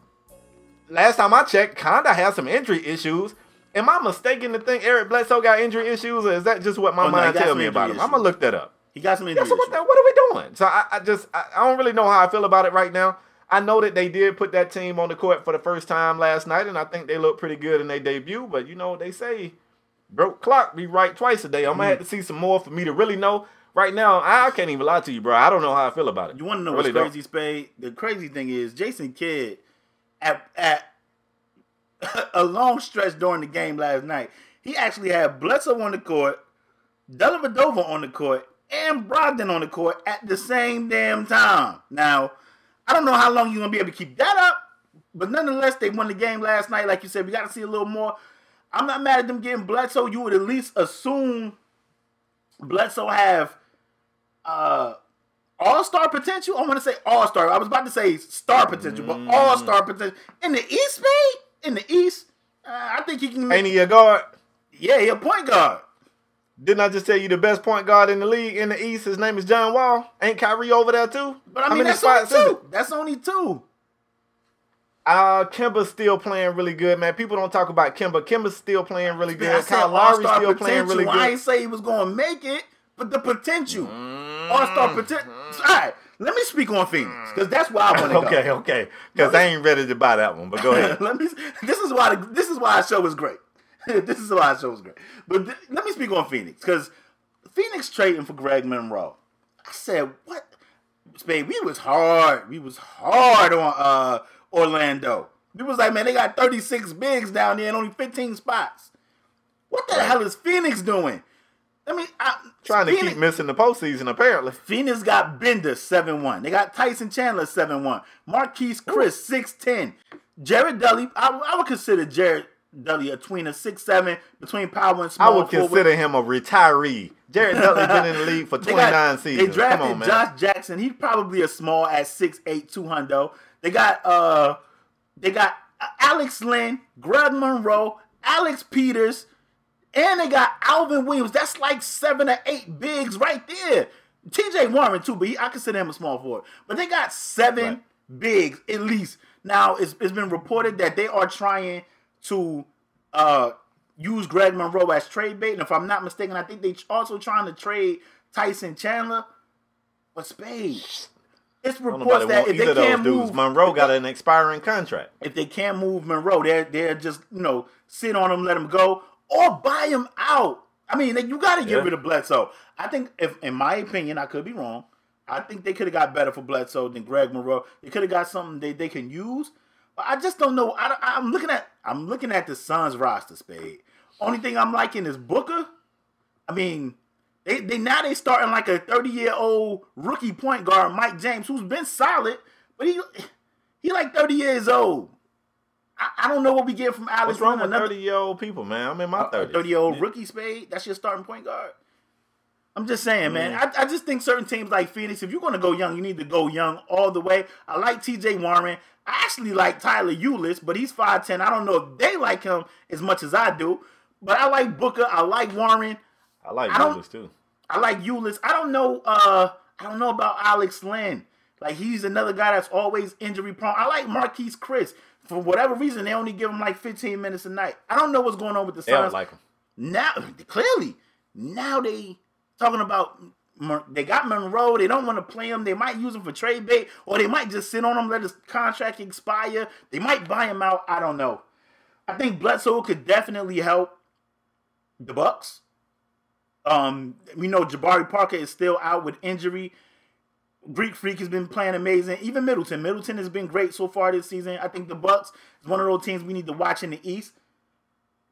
last time I checked, kinda has some injury issues. Am I mistaken to think Eric Bledsoe got injury issues, or is that just what my Oh, mind got tell me about him? injury I'm gonna look that up. He got some Yeah, so what, issues. the, what are we doing? So I, I just I, I don't really know how I feel about it right now. I know that they did put that team on the court for the first time last night, and I think they look pretty good in their debut. But you know what they say, broke clock be right twice a day. I'm gonna mm-hmm. have to see some more for me to really know. Right now, I, can't even lie to you, bro. I don't know how I feel about it. You want to know I what's really don't. crazy, Spade? The crazy thing is Jason Kidd at at [LAUGHS] a long stretch during the game last night. He actually had Bledsoe on the court, Dellavedova on the court, and Brogdon on the court at the same damn time. Now, I don't know how long you're gonna be able to keep that up, but nonetheless, they won the game last night. Like you said, we got to see a little more. I'm not mad at them getting Bledsoe. You would at least assume Bledsoe have uh all star potential. I want to say all star. I was about to say star potential, but all star potential in the East, Spade. In the East, uh, I think he can. Make, Ain't he a guard? yeah, he a point guard. Didn't I just tell you the best point guard in the league in the East? His name is John Wall. Ain't Kyrie over there too? But I mean, that's only two. That's only two. Uh, Kemba's still playing really good, man. People don't talk about Kemba. Kemba's still playing really I good. said Kyle Lowry's still playing really potential. I ain't say he was going to make it, but the potential, Mm. all star potential. All right, let me speak on Phoenix because that's why I want to go. Okay, okay. Because I ain't ready to buy that one, but go ahead. [LAUGHS] let me. This is why. The, this is why our show is great. [LAUGHS] this is why our show is great. But th- let me speak on Phoenix because Phoenix trading for Greg Monroe. I said, what? Spade, we was hard. We was hard on uh, Orlando. We was like, man, they got 36 bigs down there and only 15 spots. What the Right. hell is Phoenix doing? I mean, I, Trying to keep missing the postseason, apparently. Phoenix got Bender 7-1. They got Tyson Chandler 7-1. Marquese Chriss 6'10. Jared Dudley, I, I would consider Jared Dudley a tweener 6'7 between power and small. I would consider him a retiree. Jared Dudley been in the league for [LAUGHS] 29 got- seasons. They drafted Come on, man. Josh Jackson. He's probably a small at 6'8", 200. They got uh, they got Alex Len, Greg Monroe, Alex Peters, and they got Alvin Williams. That's like seven or eight bigs right there. T.J. Warren too, but he, I consider him a small forward. But they got seven Right. bigs at least. Now it's, it's been reported that they are trying to uh, use Greg Monroe as trade bait, and if I'm not mistaken, I think they also trying to trade Tyson Chandler. But Spade, it's reports that if they can't dudes. move Monroe got an expiring contract. if they can't move Monroe, they're they're just you know sit on him, let him go, or buy him out. I mean, like, you got to get Yeah. rid of Bledsoe. I think, if in my opinion, I could be wrong. I think they could have got better for Bledsoe than Greg Monroe. They could have got something they, they can use, but I just don't know. I, I'm looking at I'm looking at the Suns roster, Spade. Only thing I'm liking is Booker. I mean, they, they now they starting like a 30 year old rookie point guard, Mike James, who's been solid, but he he like 30 years old. I, I don't know what we get from Alex. What's wrong with 30 year old people, man? I'm in my 30s. 30 year old rookie spade. That's your starting point guard. I'm just saying, man. Mm. I, I just think certain teams like Phoenix, if you're going to go young, you need to go young all the way. I like TJ Warren. I actually like Tyler Ulis, but he's 5'10. I don't know if they like him as much as I do. But I like Booker. I like Warren. I like I Ulis too. I like Ulis. I don't know. Uh, I don't know about Alex Len. Like he's another guy that's always injury prone. I like Marquese Chriss. For whatever reason, they only give him like 15 minutes a night. I don't know what's going on with the They don't Suns. like him. Now, [LAUGHS] clearly, now they talking about they got Monroe. They don't want to play him. They might use him for trade bait, or they might just sit on him, let his contract expire. They might buy him out. I don't know. I think Bledsoe could definitely help the Bucks. Um, we know Jabari Parker is still out with injury. Greek Freak has been playing amazing. Even Middleton. Middleton has been great so far this season. I think the Bucks is one of those teams we need to watch in the East.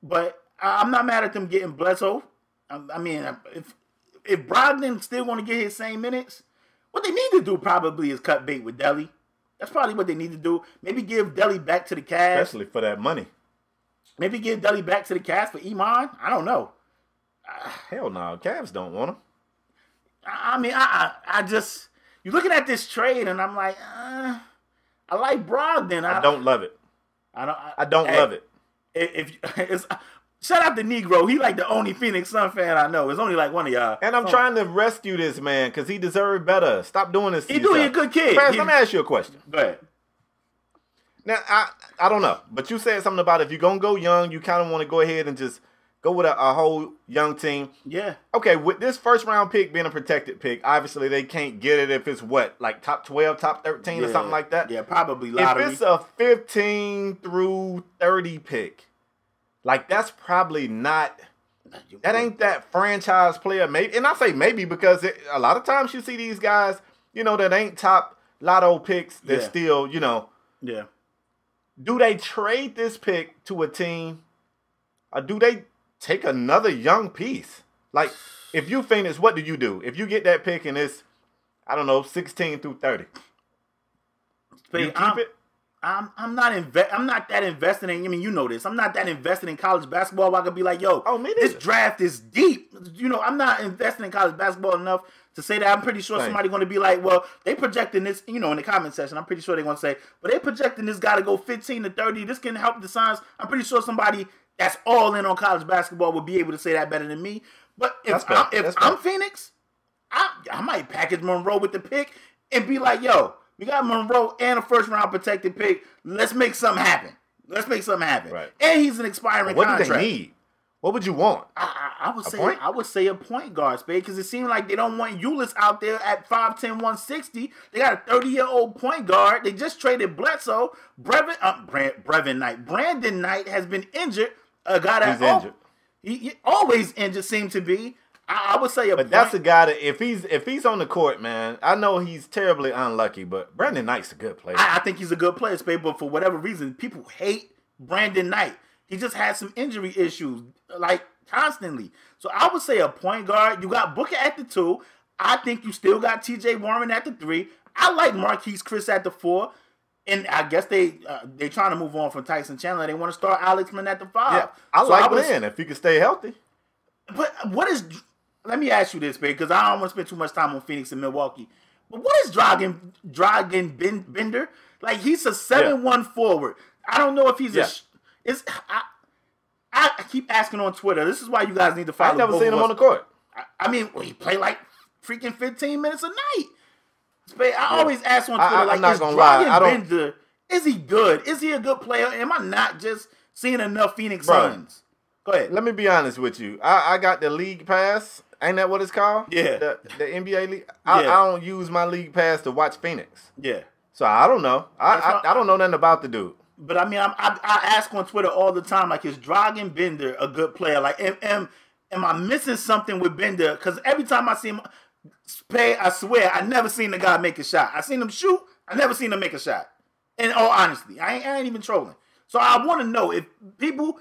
But I'm not mad at them getting Bledsoe. I I mean, if if Brogdon still want to get his same minutes, what they need to do probably is cut bait with Delly. That's probably what they need to do. Maybe give Delly back to the Cavs. Especially for that money. Maybe give Delly back to the Cavs for Iman. I don't know. Hell no. Cavs don't want him. I I mean, I I I just you're looking at this trade, and I'm like, uh, I like Brogdon. I don't love it. I don't. I don't hey, love it. If, if [LAUGHS] it's shout out to Negro, he like the only Phoenix Sun fan I know. It's only like one of y'all. And I'm trying to rescue this man because he deserved better. Stop doing this. He doing a good kid. Fast, He- let me ask you a question. Go ahead. Now, I I don't know, but you said something about if you're gonna go young, you kind of want to go ahead and just go with a, a whole young team. Yeah. Okay, with this first round pick being a protected pick, obviously they can't get it if it's what like top twelve, top thirteen, or something like that. Yeah, probably lottery. If it's a fifteen through thirty pick, like that's probably not. That ain't that franchise player. Maybe, and I say maybe because it, a lot of times you see these guys, you know, that ain't top lotto picks. That Yeah. still, you know, Yeah. do they trade this pick to a team, or do they take another young piece? Like, if you Phoenix, what do you do? If you get that pick and it's, I don't know, sixteen through thirty, But you keep I'm, it. I'm I'm not inve- I'm not that invested in. I mean, you know this. I'm not that invested in college basketball. Where I could be like, yo, Oh, this draft is deep. You know, I'm not invested in college basketball enough to say that. I'm pretty sure Same. somebody going to be like, well, they projecting this. You know, in the comment section, I'm pretty sure they're going to say, but they projecting this guy to go 15 to 30. This can help the signs. I'm pretty sure somebody that's all in on college basketball would be able to say that better than me. But if. I'm, if I'm. Phoenix, I, I might package Monroe with the pick and be like, yo, we got Monroe and a first round protected pick. Let's make something happen. Let's make something happen. Right. And he's an expiring What contract. do they need? What would you want? I, I, I would A say point? I would say a point guard, Spade, because it seemed like they don't want Ulis out there at 5'10", 160. They got a 30-year-old point guard. They just traded Bledsoe. Brevin, uh, Brevin Knight. Brandon Knight has been injured. A guy that He's injured. He, he always injured seemed to be. I, I would say a But point. that's a guy that if he's if he's on the court, man, I know he's terribly unlucky, but Brandon Knight's a good player. I, I think he's a good player, Spade, but for whatever reason, people hate Brandon Knight. He just had some injury issues, like constantly. So I would say a point guard. You got Booker at the two. I think you still got T.J. Warren at the three. I like Marquese Chriss at the four. And I guess they uh, they trying to move on from Tyson Chandler. They want to start Alex Man at the five. yeah, I So like Len if he can stay healthy. But what is? Let me ask you this, babe, because I don't want to spend too much time on Phoenix and Milwaukee. But what is Dragan Dragan Ben, Bender? Like he's a seven one forward. I don't know if he's Yeah. a. Is I, I keep asking on Twitter. This is why you guys need to follow. I've never seen him on the court. I, I mean, well, he play like freaking fifteen minutes a night. I always ask on Twitter, I- I'm like, is I don't- Bender? Is he good? Is he a good player? Am I not just seeing enough Phoenix Bro. Suns? Go ahead. Let me be honest with you. I, I got the league pass. Ain't that what it's called? Yeah. The, the NBA league. I, Yeah. I don't use my league pass to watch Phoenix. Yeah. So I don't know. I, I, I don't know nothing about the dude. But I mean, I'm, I, I ask on Twitter all the time, like, is Dragan Bender a good player? Like, am am, am I missing something with Bender? Because every time I see him play, I swear, I never seen the guy make a shot. I seen him shoot, I never seen him make a shot. In all honesty, I ain't, I ain't even trolling. So I want to know if people,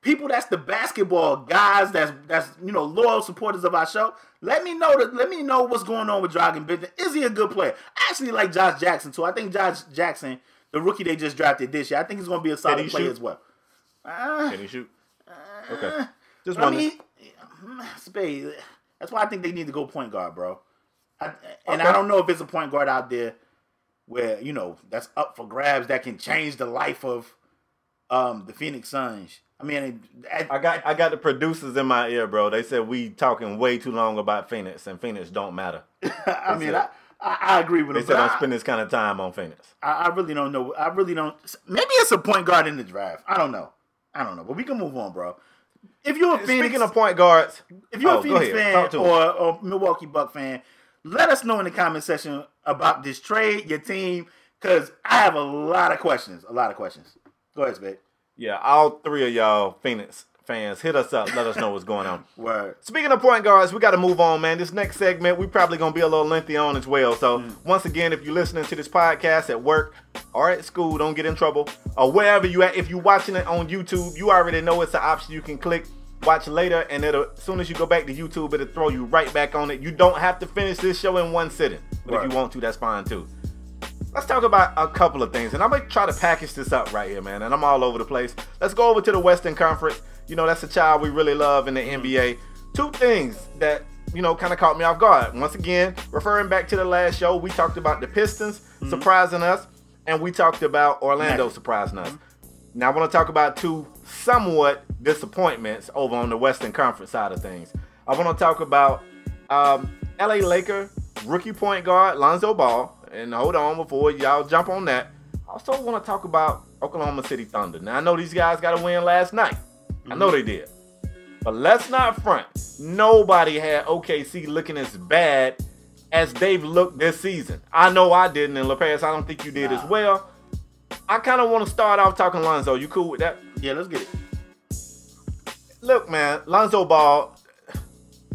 people that's the basketball guys that's that's you know loyal supporters of our show. Let me know that. Let me know what's going on with Dragan Bender. Is he a good player? I actually like Josh Jackson too. I think Josh Jackson, the rookie they just drafted this year, I think he's going to be a solid player shoot? as well. Uh, Can he shoot? Okay. Just one. I mean, Spade. That's why I think they need to go point guard, bro. I, and okay. I don't know if it's a point guard out there where you know that's up for grabs that can change the life of um, the Phoenix Suns. I mean, I, I got I got the producers in my ear, bro. They said we talking way too long about Phoenix, and Phoenix don't matter. [LAUGHS] I mean, I, I, agree with them. They said don't spend this kind of time on Phoenix. I, I, really don't know. I really don't. Maybe it's a point guard in the draft. I don't know. I don't know. But we can move on, bro. If you're a Phoenix, speaking of point guards, if you're oh, a Phoenix fan or, or Milwaukee Buck fan, let us know in the comment section about this trade, your team, because I have a lot of questions. A lot of questions. Go ahead, Spade. Yeah, all three of y'all Phoenix fans, hit us up. Let us know what's going on. [LAUGHS] Word. Speaking of point guards, we got to move on, man. This next segment, we probably going to be a little lengthy on as well. So, mm. once again, if you're listening to this podcast at work or at school, don't get in trouble. Or wherever you at. If you're watching it on YouTube, you already know it's an option you can click watch later and it'll as soon as you go back to YouTube it'll throw you right back on it. You don't have to finish this show in one sitting. But right. if you want to, that's fine too. Let's talk about a couple of things. And I'm gonna try to package this up right here, man. And I'm all over the place. Let's go over to the Western Conference. You know, that's a child we really love in the mm-hmm. NBA. Two things that you know, kind of caught me off guard. Once again, referring back to the last show, we talked about the Pistons mm-hmm. surprising us, and we talked about Orlando surprising us. Mm-hmm. Now, I want to talk about two somewhat disappointments over on the Western Conference side of things. I want to talk about um, LA Laker rookie point guard Lonzo Ball. And hold on before y'all jump on that. I also want to talk about Oklahoma City Thunder. Now I know these guys got a win last night. Mm-hmm. I know they did. But let's not front. Nobody had OKC looking as bad as they've looked this season. I know I didn't, and LaParis, I don't think you did nah. as well. I kind of want to start off talking Lonzo. You cool with that? Yeah, let's get it. Look, man, Lonzo Ball.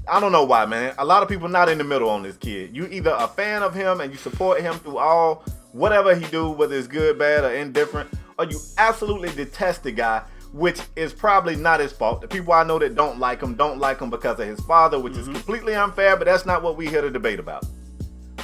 I don't know why, man. A lot of people not in the middle on this kid. You either a fan of him and you support him through all whatever he do, whether it's good, bad, or indifferent, or you absolutely detest the guy, which is probably not his fault. The people I know that don't like him don't like him because of his father, which mm-hmm. is completely unfair, but that's not what we here to debate about.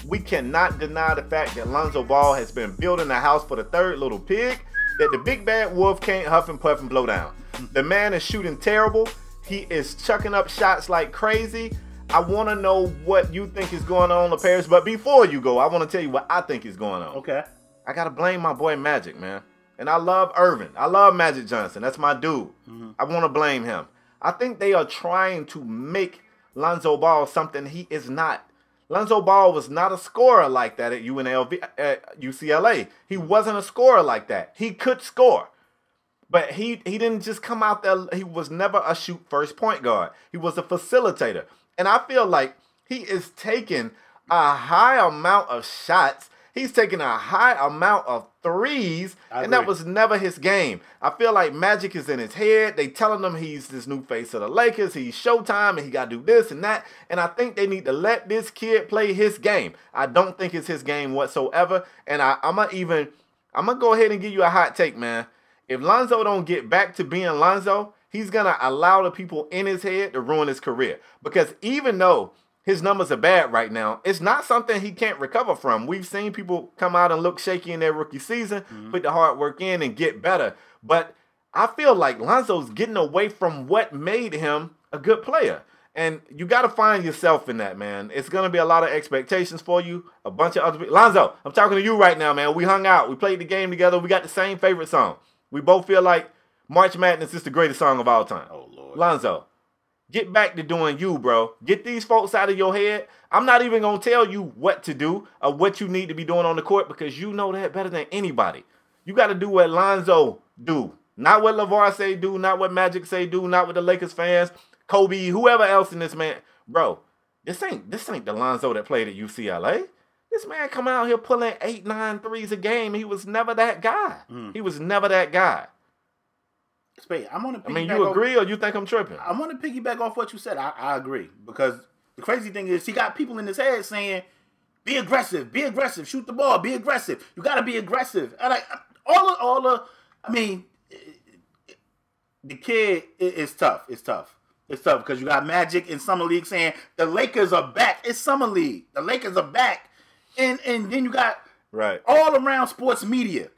We cannot deny the fact that Lonzo Ball has been building a house for the third little pig that the big bad wolf can't huff and puff and blow down. The man is shooting terrible. He is chucking up shots like crazy. I want to know what you think is going on, in Paris. But before you go, I want to tell you what I think is going on. Okay. I gotta blame my boy Magic, man. And I love Earvin. I love Magic Johnson. That's my dude. Mm-hmm. I want to blame him. I think they are trying to make Lonzo Ball something he is not. Lonzo Ball was not a scorer like that at UNLV at UCLA. He wasn't a scorer like that. He could score. But he he didn't just come out there. He was never a shoot first point guard. He was a facilitator. And I feel like he is taking a high amount of shots He's taking a high amount of threes, and that was never his game. I feel like Magic is in his head. They telling him he's this new face of the Lakers. He's Showtime, and he got to do this and that. And I think they need to let this kid play his game. I don't think it's his game whatsoever. And I, I'm gonna even, I'm gonna go ahead and give you a hot take, man. If Lonzo don't get back to being Lonzo, he's gonna allow the people in his head to ruin his career. Because even though his numbers are bad right now. It's not something he can't recover from. We've seen people come out and look shaky in their rookie season, mm-hmm. put the hard work in and get better. But I feel like Lonzo's getting away from what made him a good player. And you got to find yourself in that, man. It's going to be a lot of expectations for you. A bunch of other people. Lonzo, I'm talking to you right now, man. We hung out. We played the game together. We got the same favorite song. We both feel like March Madness is the greatest song of all time. Oh, Lord. Lonzo, Get back to doing you, bro. Get these folks out of your head. I'm not even gonna tell you what to do or what you need to be doing on the court because you know that better than anybody. You got to do what Lonzo do, not what LaVar say do, not what Magic say do, not what the Lakers fans, Kobe, whoever else in this man, bro. This ain't this ain't the Lonzo that played at UCLA. This man coming out here pulling eight, nine threes a game. He was never that guy. Mm. He was never that guy. Spade, I'm on I mean, you agree off, or you think I'm tripping? I want to piggyback off what you said. I, I agree because the crazy thing is he got people in his head saying, "Be aggressive, be aggressive, shoot the ball, be aggressive. You got to be aggressive." And like all of all the, I mean, the kid it's tough. It's tough. It's tough because you got Magic in summer league saying the Lakers are back. It's summer league. The Lakers are back, and and then you got Right. all around sports media.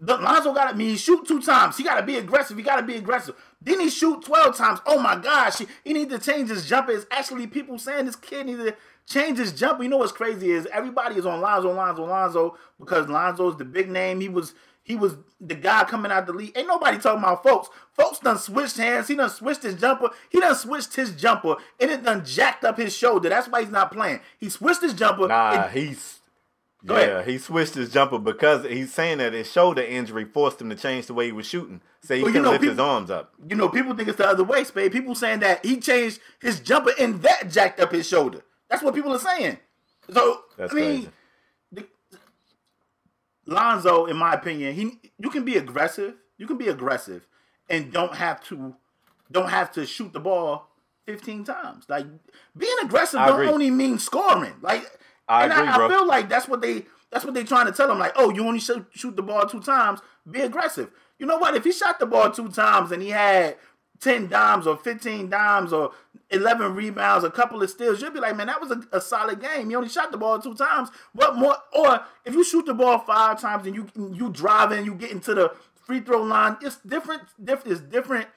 Lonzo got to I mean, he shoot two times. He got to be aggressive. He got to be aggressive. Then he shoot twelve times. Oh my gosh, he, he need to change his jumper. It's actually people saying this kid need to change his jumper. You know what's crazy is everybody is on Lonzo, Lonzo, Lonzo because Lonzo's the big name. He was he was the guy coming out the league. Ain't nobody talking about folks. Folks done switched hands. He done switched his jumper. He done switched his jumper and it done jacked up his shoulder. That's why he's not playing. He switched his jumper. Nah, he's Go yeah, ahead. he switched his jumper because he's saying that his shoulder injury forced him to change the way he was shooting. So he Well, you couldn't know, lift his arms up. you know, people think it's the other way, Spade. People saying that he changed his jumper and that jacked up his shoulder. That's what people are saying. So That's I mean, crazy. Lonzo, in my opinion, he you can be aggressive. You can be aggressive and don't have to don't have to shoot the ball 15 times. Like being aggressive I don't agree. only mean scoring. Like I and agree, I. I feel like that's what they that's what they're trying to tell him. Like, oh, you only shoot, shoot the ball two times. Be aggressive. You know what? If he shot the ball two times and he had 10 dimes or 15 dimes or 11 rebounds, a couple of steals, you'll be like, man, that was a, a solid game. He only shot the ball two times. What more? Or if you shoot the ball five times and you you drive in, you get into the free throw line, it's different. Different. It's different.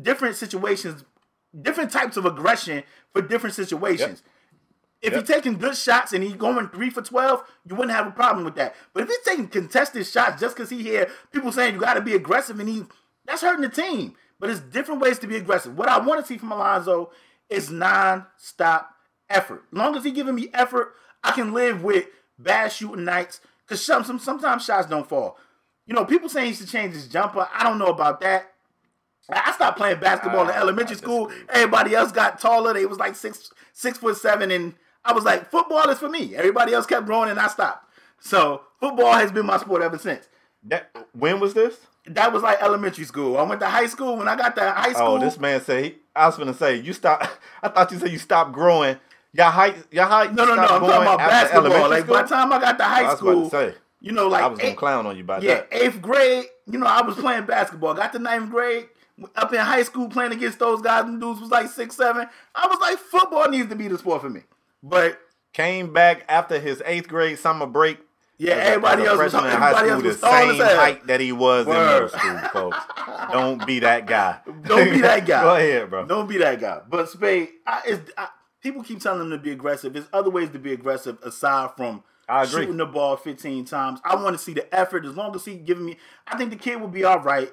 Different situations, different types of aggression for different situations. If Yep. he's taking good shots and he's going three for twelve, you wouldn't have a problem with that. But if he's taking contested shots just because he hear people saying you got to be aggressive and he that's hurting the team. But it's different ways to be aggressive. What I want to see from Alonzo is non-stop effort. As long as he giving me effort, I can live with bad shooting nights. Cause some, some sometimes shots don't fall. You know, people saying he should change his jumper. I don't know about that. I I stopped playing basketball in elementary school. Everybody else got taller. They was like six six foot seven, and I was like, football is for me. Everybody else kept growing, and I stopped. So football has been my sport ever since. That, when was this? That was like elementary school. I went to high school. When I got to high oh, school, Oh, this man said he, I was gonna say you stop. [LAUGHS] I thought you said you stopped growing. Your height, your height. no, no, no. I'm talking about basketball. Like by the time I got to high about school, to say. you know, like I was gonna clown on you about Yeah, that. eighth grade, you know, I was playing basketball. Got to ninth grade, up in high school playing against those guys and dudes was like six, seven. I was like, football needs to be the sport for me. But Came back after his eighth grade summer break. yeah, everybody else was high school, else was the same height that he was in middle school, folks. [LAUGHS] Don't be that guy. Don't be that [LAUGHS] guy. Go ahead, bro. Don't be that guy. But Spade, I, it's, I, people keep telling him to be aggressive. There's other ways to be aggressive aside from shooting the ball 15 times. I want to see the effort. As long as he giving me, I think the kid will be all right.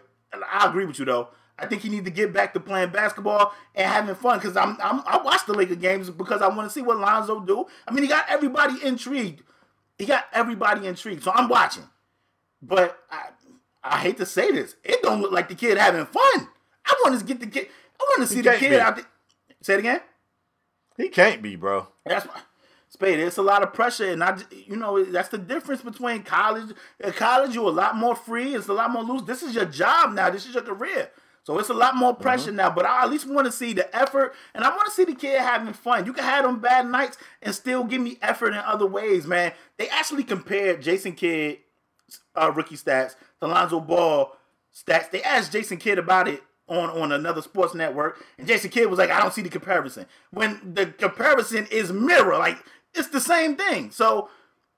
I agree with you though. I think he need to get back to playing basketball and having fun because I'm, I'm I watch the Laker games because I want to see what Lonzo do. I mean, he got everybody intrigued. He got everybody intrigued, so I'm watching. But I, I hate to say this, it don't look like the kid having fun. I want to get the kid. I want to see the kid be. out there. Say it again. He can't be, bro. That's my spade. It's a lot of pressure, and I, you know, that's the difference between college. At college, you're a lot more free. It's a lot more loose. This is your job now. This is your career. So it's a lot more pressure Mm-hmm. now. But I at least want to see the effort, and I want to see the kid having fun. You can have them bad nights and still give me effort in other ways, man. They actually compared Jason Kidd uh, rookie stats to Lonzo Ball stats. They asked Jason Kidd about it on, on another sports network, and Jason Kidd was like, I don't see the comparison. When the comparison is mirror, like it's the same thing. So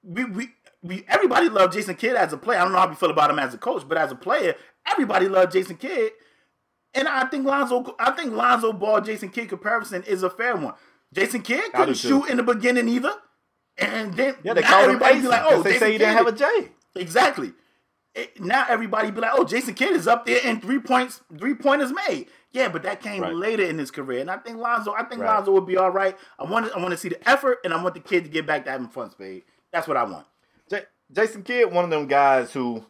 we we, we everybody loved Jason Kidd as a player. I don't know how we feel about him as a coach, but as a player, everybody loved Jason Kidd. And I think Lonzo, I think Lonzo Ball Jason Kidd comparison is a fair one. Jason Kidd couldn't shoot in the beginning either. And then Yeah, they called him everybody be Jason. like, oh, they Jason say he didn't have a J. Exactly. It- now everybody be like, "Oh, Jason Kidd is up there and three points, three pointers made." Yeah, but that came Right. later in his career, and I think Lonzo, I think Right. Lonzo would be all right. I want, I want to see the effort, and I want the kid to get back to having fun. Spade. That's what I want. J- Jason Kidd, one of them guys who,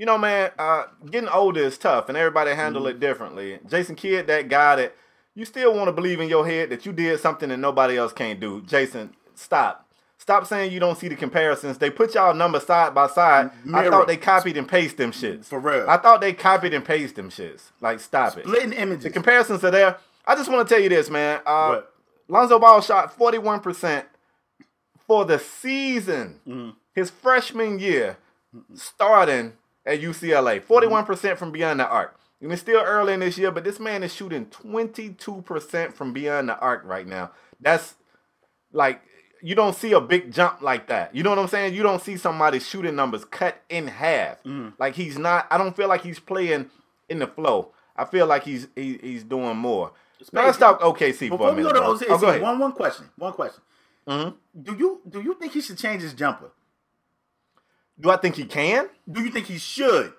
you know, man, uh, getting older is tough, and everybody handle Mm-hmm. it differently. Jason Kidd, that guy that you still want to believe in your head that you did something that nobody else can't do. Jason, stop. Stop saying you don't see the comparisons. They put y'all numbers side by side. I thought they copied and pasted them shits. For real. I thought they copied and pasted them shits. Like, stop it. Splitting images. The comparisons are there. I just want to tell you this, man. Uh, What? Lonzo Ball shot 41% for the season, Mm-hmm. his freshman year, starting at UCLA. 41% from beyond the arc. And it's still early in this year, but this man is shooting 22% from beyond the arc right now. That's like you don't see a big jump like that. You know what I'm saying? You don't see somebody shooting numbers cut in half. Mm. Like he's not. I don't feel like he's playing in the flow. I feel like he's he, he's doing more. Now let's talk OKC for Before a we minute. go to. OKC, Oh, go ahead. one one question. One question. Mhm. Do you do you think he should change his jumper? Do I think he can? Do you think he should?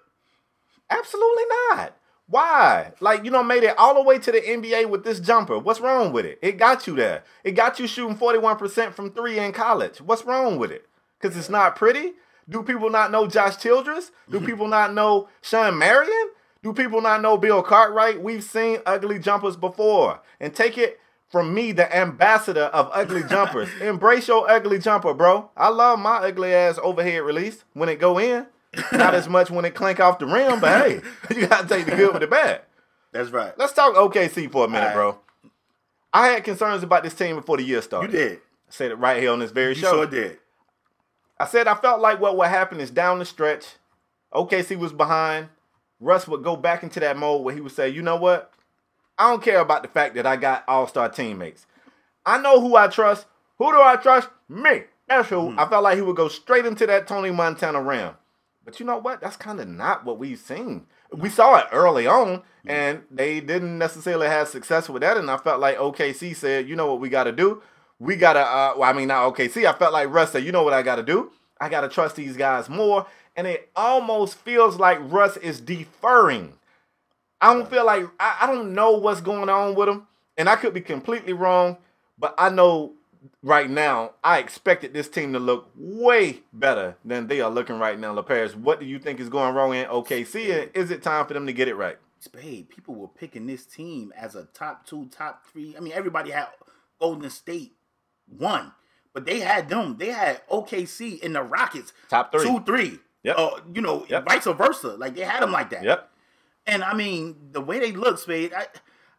Absolutely not. Why? Like you know, made it all the way to the NBA with this jumper. What's wrong with it? It got you there. It got you shooting 41% from three in college. What's wrong with it? Because it's not pretty? Do people not know Josh Childress? Do mm-hmm. people not know Shawn Marion? Do people not know Bill Cartwright? We've seen ugly jumpers before. And take it from me, the ambassador of ugly jumpers. [LAUGHS] Embrace your ugly jumper, bro. I love my ugly ass overhead release when it go in. Not as much when it clink off the rim, but hey, [LAUGHS] you gotta take the good with the bad. That's right. Let's talk OKC for a minute, All bro. I had concerns about this team before the year started. You did. I said it right here on this very You show. sure did. I said I felt like what would happen is down the stretch, OKC was behind. Russ would go back into that mode where he would say, you know what? I don't care about the fact that I got all-star teammates. I know who I trust. Who do I trust? Me. That's who. I felt like he would go straight into that Tony Montana ram. But you know what? That's kind of not what we've seen. We saw it early on, and they didn't necessarily have success with that. And I felt like OKC said, you know what we got to do? We got to, uh, well, I mean, not OKC. I felt like Russ said, you know what I got to do? I got to trust these guys more. And it almost feels like Russ is deferring. I don't feel like, I, I don't know what's going on with him. And I could be completely wrong, but I know right now, I expected this team to look way better than they are looking right now. LaParis, what do you think is going wrong in OKC? And is it time for them to get it right? Spade, people were picking this team as a top two, top three. I mean, everybody had Golden State one, but they had them. They had OKC in the Rockets Top three. two, three. Yep. Uh, you know, Yep. vice versa. Like they had them like that. Yep. And I mean, the way they look, Spade. I,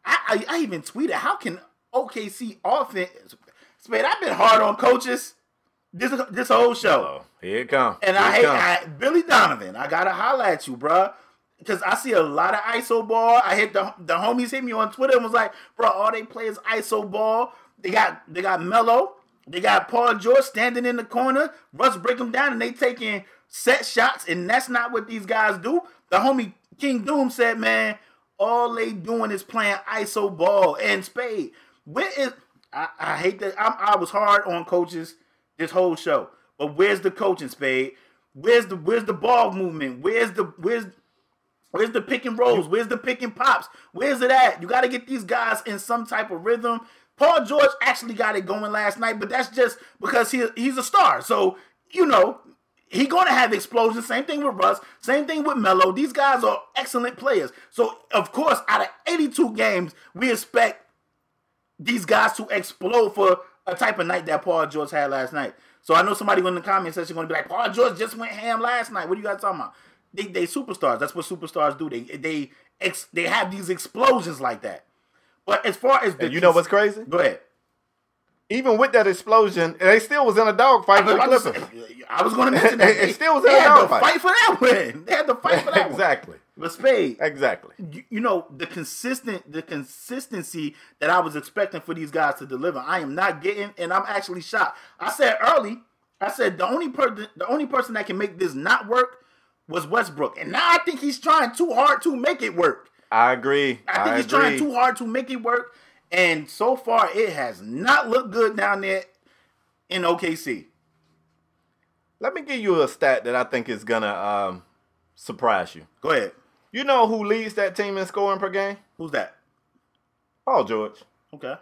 I, I, even tweeted, how can OKC offense? Spade, I've been hard on coaches this this whole show. Oh, here it comes. And here I hate. I, Billy Donovan. I gotta holla at you, bruh. Because I see a lot of ISO ball. I hit the the homies hit me on Twitter and was like, bro, all they play is ISO ball. They got they got Melo. They got Paul George standing in the corner. Russ break them down and they taking set shots, and that's not what these guys do. The homie King Doom said, man, all they doing is playing ISO ball and spade. Where is I, I hate that I'm, I was hard on coaches this whole show, but where's the coaching spade? Where's the where's the ball movement? Where's the where's Where's the pick and rolls? Where's the pick and pops? Where's it at? You got to get these guys in some type of rhythm. Paul George actually got it going last night, but that's just because he he's a star. So you know he going to have explosions. Same thing with Russ. Same thing with Melo. These guys are excellent players. So of course, out of 82 games, we expect these guys to explode for a type of night that Paul George had last night. So I know somebody in the comment section going to be like, Paul George just went ham last night. What are you guys talking about? They, they superstars. That's what superstars do. They they ex, they have these explosions like that. But as far as the And you know what's crazy? Go ahead. Even with that explosion, they still was in a dogfight with the I was, I was going to mention that. It [LAUGHS] They, still was in a had to dogfight. fight for that win. They had to fight for that one. exactly. But Spade, Exactly. you, you know the consistent the consistency that I was expecting for these guys to deliver. I am not getting, and I'm actually shocked. I said early, I said the only person the only person that can make this not work was Westbrook, and now I think he's trying too hard to make it work. I agree. I think he's agree. trying too hard to make it work, and so far it has not looked good down there in OKC. Let me give you a stat that I think is gonna um, surprise you. Go ahead. You know who leads that team in scoring per game? Who's that? Paul George. Okay.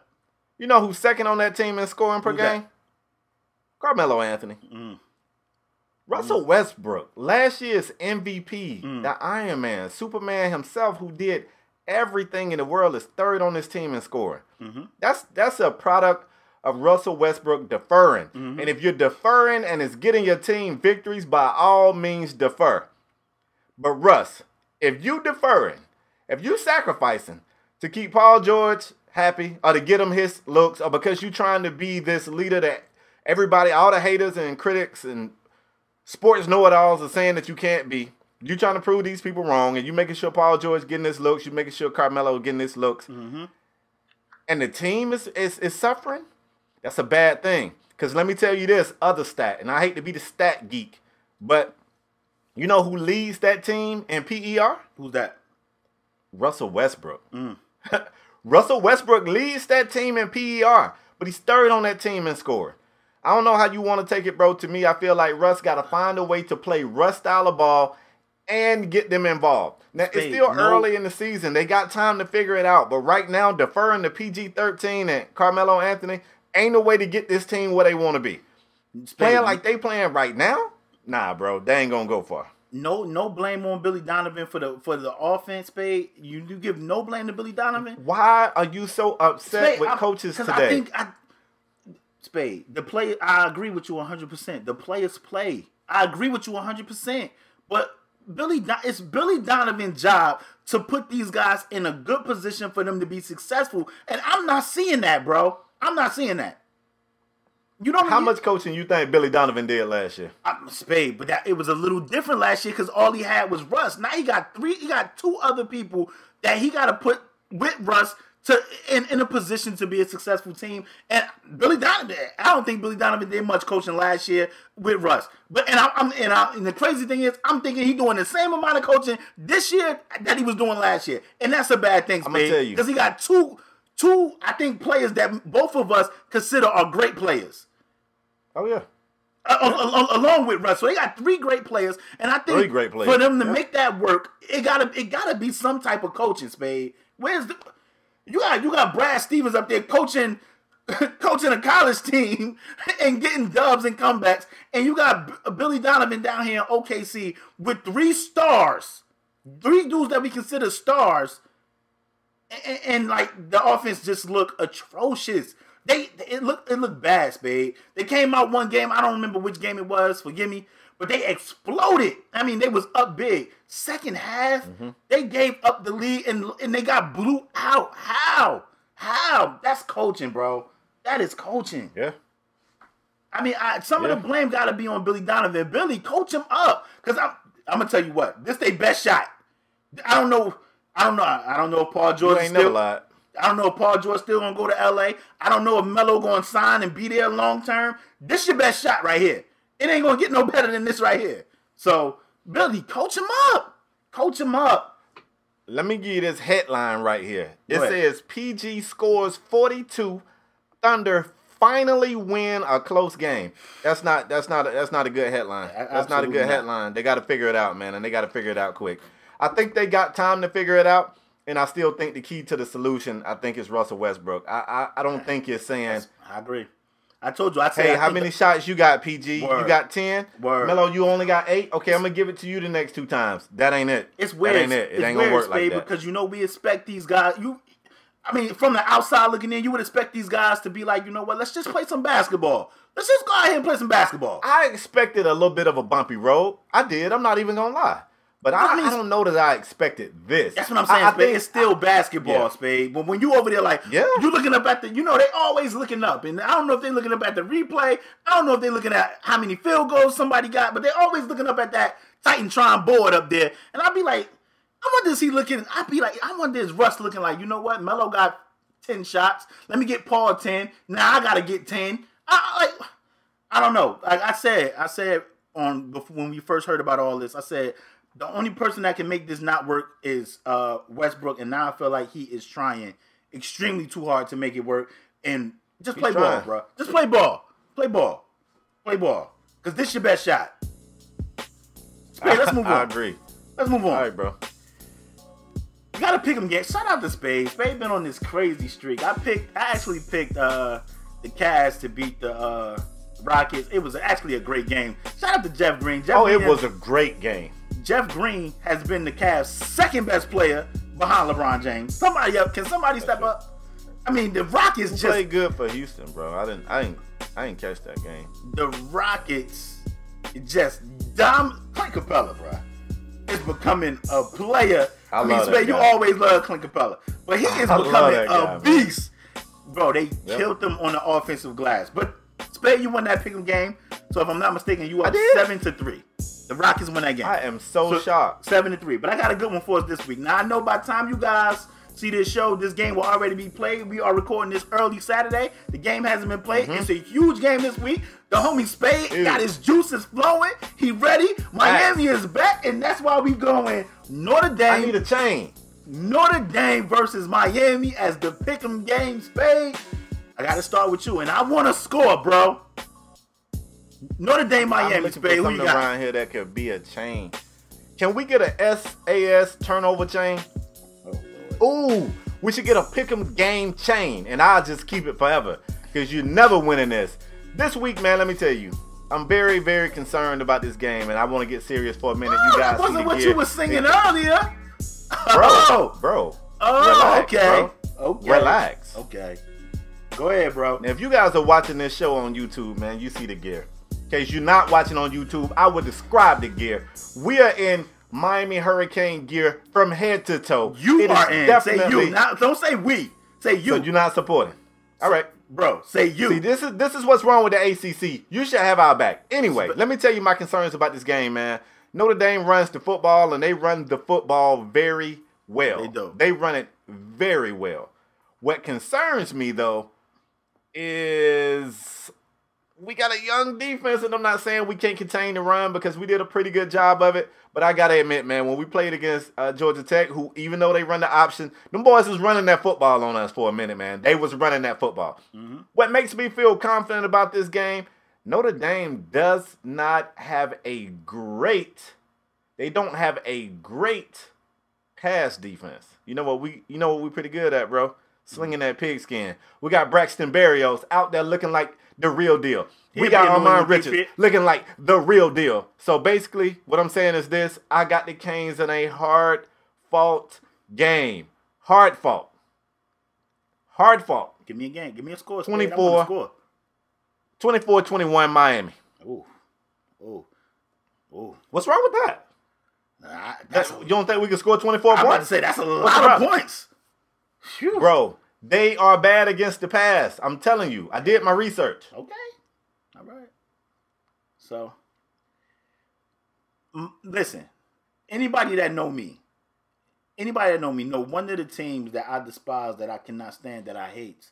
You know who's second on that team in scoring per Who's that? game? Carmelo Anthony. Mm. Russell Westbrook, last year's MVP, Mm. the Iron Man, Superman himself, who did everything in the world, is third on this team in scoring. Mhm. That's that's a product of Russell Westbrook deferring. Mm-hmm. And if you're deferring and it's getting your team victories, by all means defer. But Russ, if you deferring, if you sacrificing to keep Paul George happy or to get him his looks or because you're trying to be this leader that everybody, all the haters and critics and sports know-it-alls are saying that you can't be, you trying to prove these people wrong, and you making sure Paul George getting this looks, you making sure Carmelo getting this looks, Mm-hmm. and the team is, is is suffering. That's a bad thing. Cause let me tell you this other stat, and I hate to be the stat geek, but you know who leads that team in PER? Who's that? Russell Westbrook. Mm. [LAUGHS] Russell Westbrook leads that team in PER, but he's third on that team in scoring. I don't know how you want to take it, bro. To me, I feel like Russ got to find a way to play Russ style of ball and get them involved. Now, it's still no- early in the season. They got time to figure it out. But right now, deferring to PG 13 and Carmelo Anthony ain't no way to get this team where they want to be. Spade, Playing like they playing right now? Nah, bro. They ain't going to go far. no no blame on Billy Donovan for the for the offense, Spade. You you give no blame to Billy Donovan. Why are you so upset Spade, with I- coaches today? I think I, Spade, the play. I agree with you 100. percent The players play. I agree with you 100. percent But Billy, it's Billy Donovan's job to put these guys in a good position for them to be successful, and I'm not seeing that, bro. I'm not seeing that. You don't How much coaching you think Billy Donovan did last year? I'm Spade, but that it was a little different last year because all he had was Russ. Now he got three, he got two other people that he got to put with Russ to in, in a position to be a successful team. And Billy Donovan, I don't think Billy Donovan did much coaching last year with Russ. But and I, I'm and, I, and the crazy thing is, I'm thinking he's doing the same amount of coaching this year that he was doing last year, and that's a bad thing, I'ma tell you. because he got two. Two, I think, players that both of us consider are great players Oh yeah. uh, al- al- along with Russ. So they got three great players, and I think Three great players. for them to Yeah. make that work, it gotta it gotta be some type of coaching. Spade, where's the you got you got Brad Stevens up there coaching [LAUGHS] coaching a college team [LAUGHS] and getting dubs and comebacks, and you got B- uh, Billy Donovan down here in OKC with three stars, three dudes that we consider stars and, and, like the offense just looked atrocious. They it looked it looked bad, Spade. They came out one game. I don't remember which game it was. Forgive me, but they exploded. I mean, they was up big. Second half, mm-hmm. they gave up the lead and and they got blew out. How? How? That's coaching, bro. That is coaching. Yeah. I mean, I, some Yeah. of the blame got to be on Billy Donovan. Billy, coach him up, because I'm. I'm gonna tell you what. This their best shot. I don't know. I don't know. I don't know if Paul You George is ain't never still. lied. I don't know if Paul George still gonna go to LA. I don't know if Melo gonna sign and be there long term. This your best shot right here. It ain't gonna get no better than this right here. So Billy, coach him up. Coach him up. Let me give you this headline right here. It says PG scores 42. Thunder finally win a close game. That's not that's not a, that's not a good headline. That's not a good not. headline. They got to figure it out, man, and they got to figure it out quick. I think they got time to figure it out, and I still think the key to the solution, I think, is Russell Westbrook. I I, I don't think you're saying, I agree. I told you. I said. hey, I how many shots you got, PG? You got ten. Word. Melo, you only got eight. Okay, I'm gonna give it to you the next two times. That ain't it. It's weird. That ain't it. It it's ain't weird, gonna work like that. because you know we expect these guys. You, I mean, from the outside looking in, you would expect these guys to be like, you know what? Let's just play some basketball. Let's just go out here and play some basketball. I expected a little bit of a bumpy road. I did. I'm not even gonna lie. But I, I mean, I don't know that I expected this. That's what I'm saying, I, I think- it's still basketball, Yeah. Spade. But when you over there, like, Yeah. you looking up at the, you know, they always looking up, and I don't know if they looking up at the replay. I don't know if they looking at how many field goals somebody got, but they always looking up at that Titantron board up there, and I'd be like, I wonder is he looking? I'd be like, I wonder is Russ looking like, you know what? Melo got ten shots. Let me get Paul ten. Now I gotta get ten. I I- like, I don't know. Like I said, I said on before when we first heard about all this, I said the only person that can make this not work is uh, Westbrook, and now I feel like he is trying extremely too hard to make it work. And just He's play ball, bro. Just play ball. Play ball. Play ball. Cause this your best shot. Spade, let's [LAUGHS] move on. I agree. Let's move on. All right, bro. You gotta pick him again. Shout out to Spade. Spade been on this crazy streak. I picked. I actually picked uh, the Cavs to beat the uh, Rockets. It was actually a great game. Shout out to Jeff Green. Jeff Oh, Green it was a great game. Jeff Green has been the Cavs' second best player behind LeBron James. Somebody up. Can somebody step up? I mean, the Rockets just Played good for Houston, bro. I didn't. I didn't. I didn't catch that game. the Rockets just dom Clint Capela, bro. Is becoming a player. I mean, love Spade, you always love Clint Capela, but he [LAUGHS] is I becoming that a guy, man. beast, bro. They Yep. killed them on the offensive glass. But Spade, you won that pick'em game, so if I'm not mistaken, you are seven to three. The Rockets win that game. I am so, So- shocked. Seven to three. But I got a good one for us this week. Now I know by the time you guys see this show, this game will already be played. We are recording this early Saturday. The game hasn't been played. Mm-hmm. It's a huge game this week. The homie Spade Huge. got his juices flowing. He ready. Miami is back, and that's why we going Notre Dame. I need a chain. Notre Dame versus Miami as the pick'em game. Spade. I got to start with you, and I want to score, bro. Notre Dame, I'm Miami, looking for Spade. Who you got? around here that could be a chain. Can we get a SAS turnover chain? Oh, Ooh, we should get a pick'em game chain, and I'll just keep it forever because you're never winning this. This week, man, let me tell you, I'm very, very concerned about this game, and I want to get serious for a minute. Oh, you guys that wasn't what you were singing Hey, earlier. bro, [LAUGHS] Oh, bro. oh, relax, okay. bro. Okay. Relax. Okay. Go ahead, bro. Now, if you guys are watching this show on YouTube, man, you see the gear. Case you're not watching on YouTube, I would describe the gear. We are in Miami Hurricane gear from head to toe. You It are in. Say definitely- you. Not, don't say we. Say you. So you're not supporting. All right. bro, say you. See, this is this is what's wrong with the ACC. You should have our back. Anyway, let me tell you my concerns about this game, man. Notre Dame runs the football, and they run the football very well. They do. They run it very well. What concerns me though is we got a young defense, and I'm not saying we can't contain the run because we did a pretty good job of it. But I gotta admit, man, when we played against uh, Georgia Tech, who even though they run the option, them boys was running that football on us for a minute, man. They was running that football. What makes me feel confident about this game? Notre Dame does not have a great. They don't have a great pass defense. You know what we? You know what we pretty good at, bro? Slinging that pigskin. We got Braxton Berrios out there looking like the real deal. We got be a New Ahmmon Richards looking like the real deal. So basically, what I'm saying is this: I got the Canes in a hard fought game. Hard fought. Hard fought. Give me a game. Give me a score. 24, score. 24 21 Miami. Ooh. Ooh. Ooh. What's wrong with that? Nah, that's, That's, you don't think we can score 24 I'm about to points? say that's a lot of points. Bro, they are bad against the pass. I'm telling you. I did my research. Okay. All right. So, listen. Anybody that know me, anybody that know me, know one of the teams that I despise, that I cannot stand, that I hate,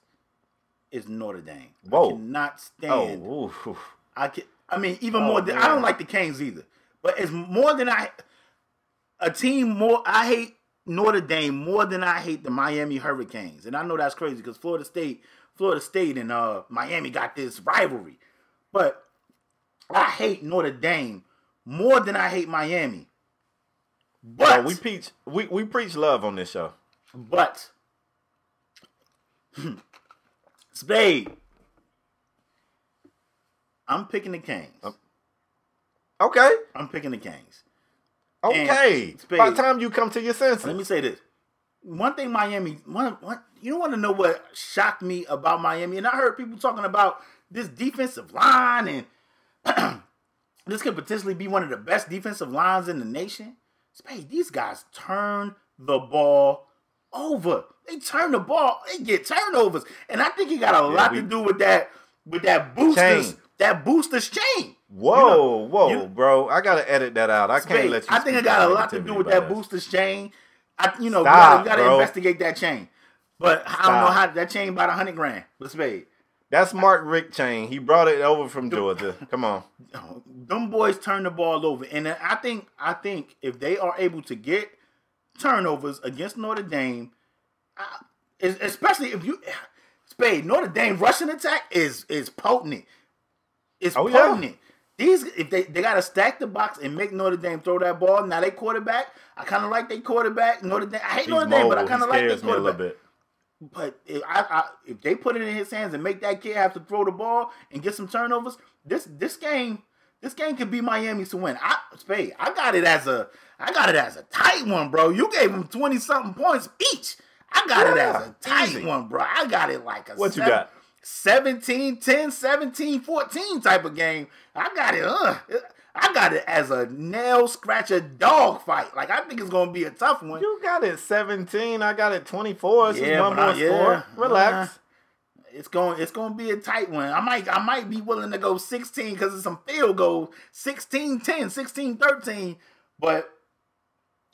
is Notre Dame. Whoa. I cannot Oh, stand. oof, oof. I can. I mean, even Oh, more than I don't like the Canes either. But it's more than I. A team more. I hate Notre Dame more than I hate the Miami Hurricanes, and I know that's crazy because Florida State, Florida State, and uh Miami got this rivalry. But I hate Notre Dame more than I hate Miami. But Bro, we preach we, we preach love on this show. but [LAUGHS] Spade. I'm picking the Kings. Okay. I'm picking the Canes. Okay. Spade. By the time you come to your senses. Let me say this. One thing Miami, one, one, you don't want to know what shocked me about Miami? And I heard people talking about this defensive line, and [CLEARS THROAT] this could potentially be one of the best defensive lines in the nation. Spade, these guys turn the ball over. They turn the ball. They get turnovers, and I think it got a lot we- to do with that, with that boosters, Chain. that boosters chain. Whoa, You know, whoa, you- bro. I gotta edit that out. I can't let you I think it got a lot to do with that us. booster's chain. I, you know, Stop, we gotta, bro. investigate that chain. But I don't know how that chain about a hundred grand. But Spade, That's Mark Richt chain. He brought it over from Georgia. Come on. [LAUGHS] them boys turn the ball over, and I think I think if they are able to get turnovers against Notre Dame, I- especially if you [SIGHS] Spade Notre Dame rushing attack is is potent. It's Oh, yeah. These if they they gotta stack the box and make Notre Dame throw that ball. Now they quarterback. I kind of like they quarterback. Notre Dame. I hate He's Notre Dame, but I kind of like their scares me a little quarterback. bit. But if, I, I, if they put it in his hands and make that kid have to throw the ball and get some turnovers, this this game this game could be Miami's to win. I Spade, I got it as a I got it as a tight one, bro. You gave them twenty something points each. I got it as a tight easy. one, bro. I got it like a What you got? 17, 10, 17, 14 type of game. I got it. Uh, I got it as a nail scratcher dog fight. Like I think it's gonna be a tough one. You got it 17. I got it 24. This Yeah, is one but I- more yeah, score. Relax. it's going it's going to be a tight one. I might I might be willing to go 16 because of some field goals, 16 10, 16 13, but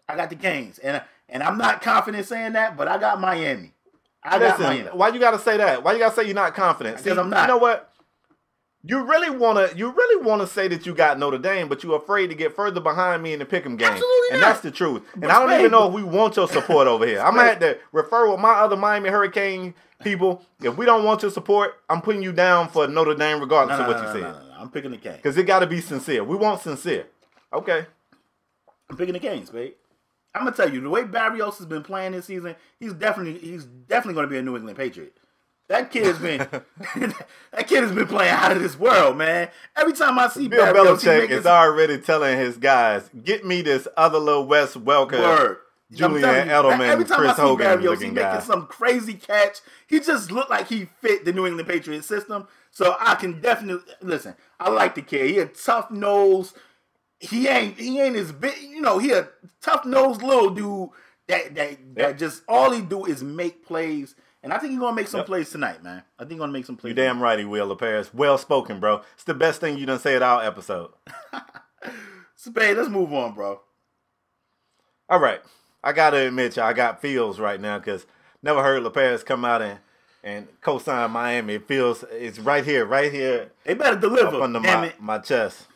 I got the Canes. And and I'm not confident saying that, but I got Miami. I got Listen, why you gotta say that? Why you gotta say you're not confident? Because I'm not. You know what? You really wanna you really wanna say that you got Notre Dame, but you're afraid to get further behind me in the pick'em game. Absolutely and not. that's the truth. And But I don't even know if we want your support over here. I'm gonna have to refer with my other Miami Hurricane people. If we don't want your support, I'm putting you down for Notre Dame regardless No, of what no, you said. no, no, no. I'm picking the Canes. Because it gotta be sincere. We want sincere. Okay. I'm picking the Canes, babe. I'm gonna tell you the way Berrios has been playing this season. He's definitely he's definitely gonna be a New England Patriot. That kid has been [LAUGHS] that kid has been playing out of this world, man. Every time I see Bill Berrios, Belichick is already telling his guys, get me this other little Wes Welker. word. Julian Edelman, every time Chris I see Hogan Berrios, he looking making guy. some crazy catch. He just looked like he fit the New England Patriot system. So I can definitely listen. I like the kid. He a tough nose. He ain't he ain't as big. You know, he a tough nosed little dude that that that just all he do is make plays. And I think he's gonna make some Yep. plays tonight, man. I think he's gonna make some plays. You damn right he will, Paris. Well spoken, bro. It's the best thing you done said all episode. [LAUGHS] Spade, let's move on, bro. All right. I gotta admit, y'all, I got feels right now because never heard LaParis come out and and co-sign Miami. It feels it's right here, right here They better deliver. under damn my, my chest.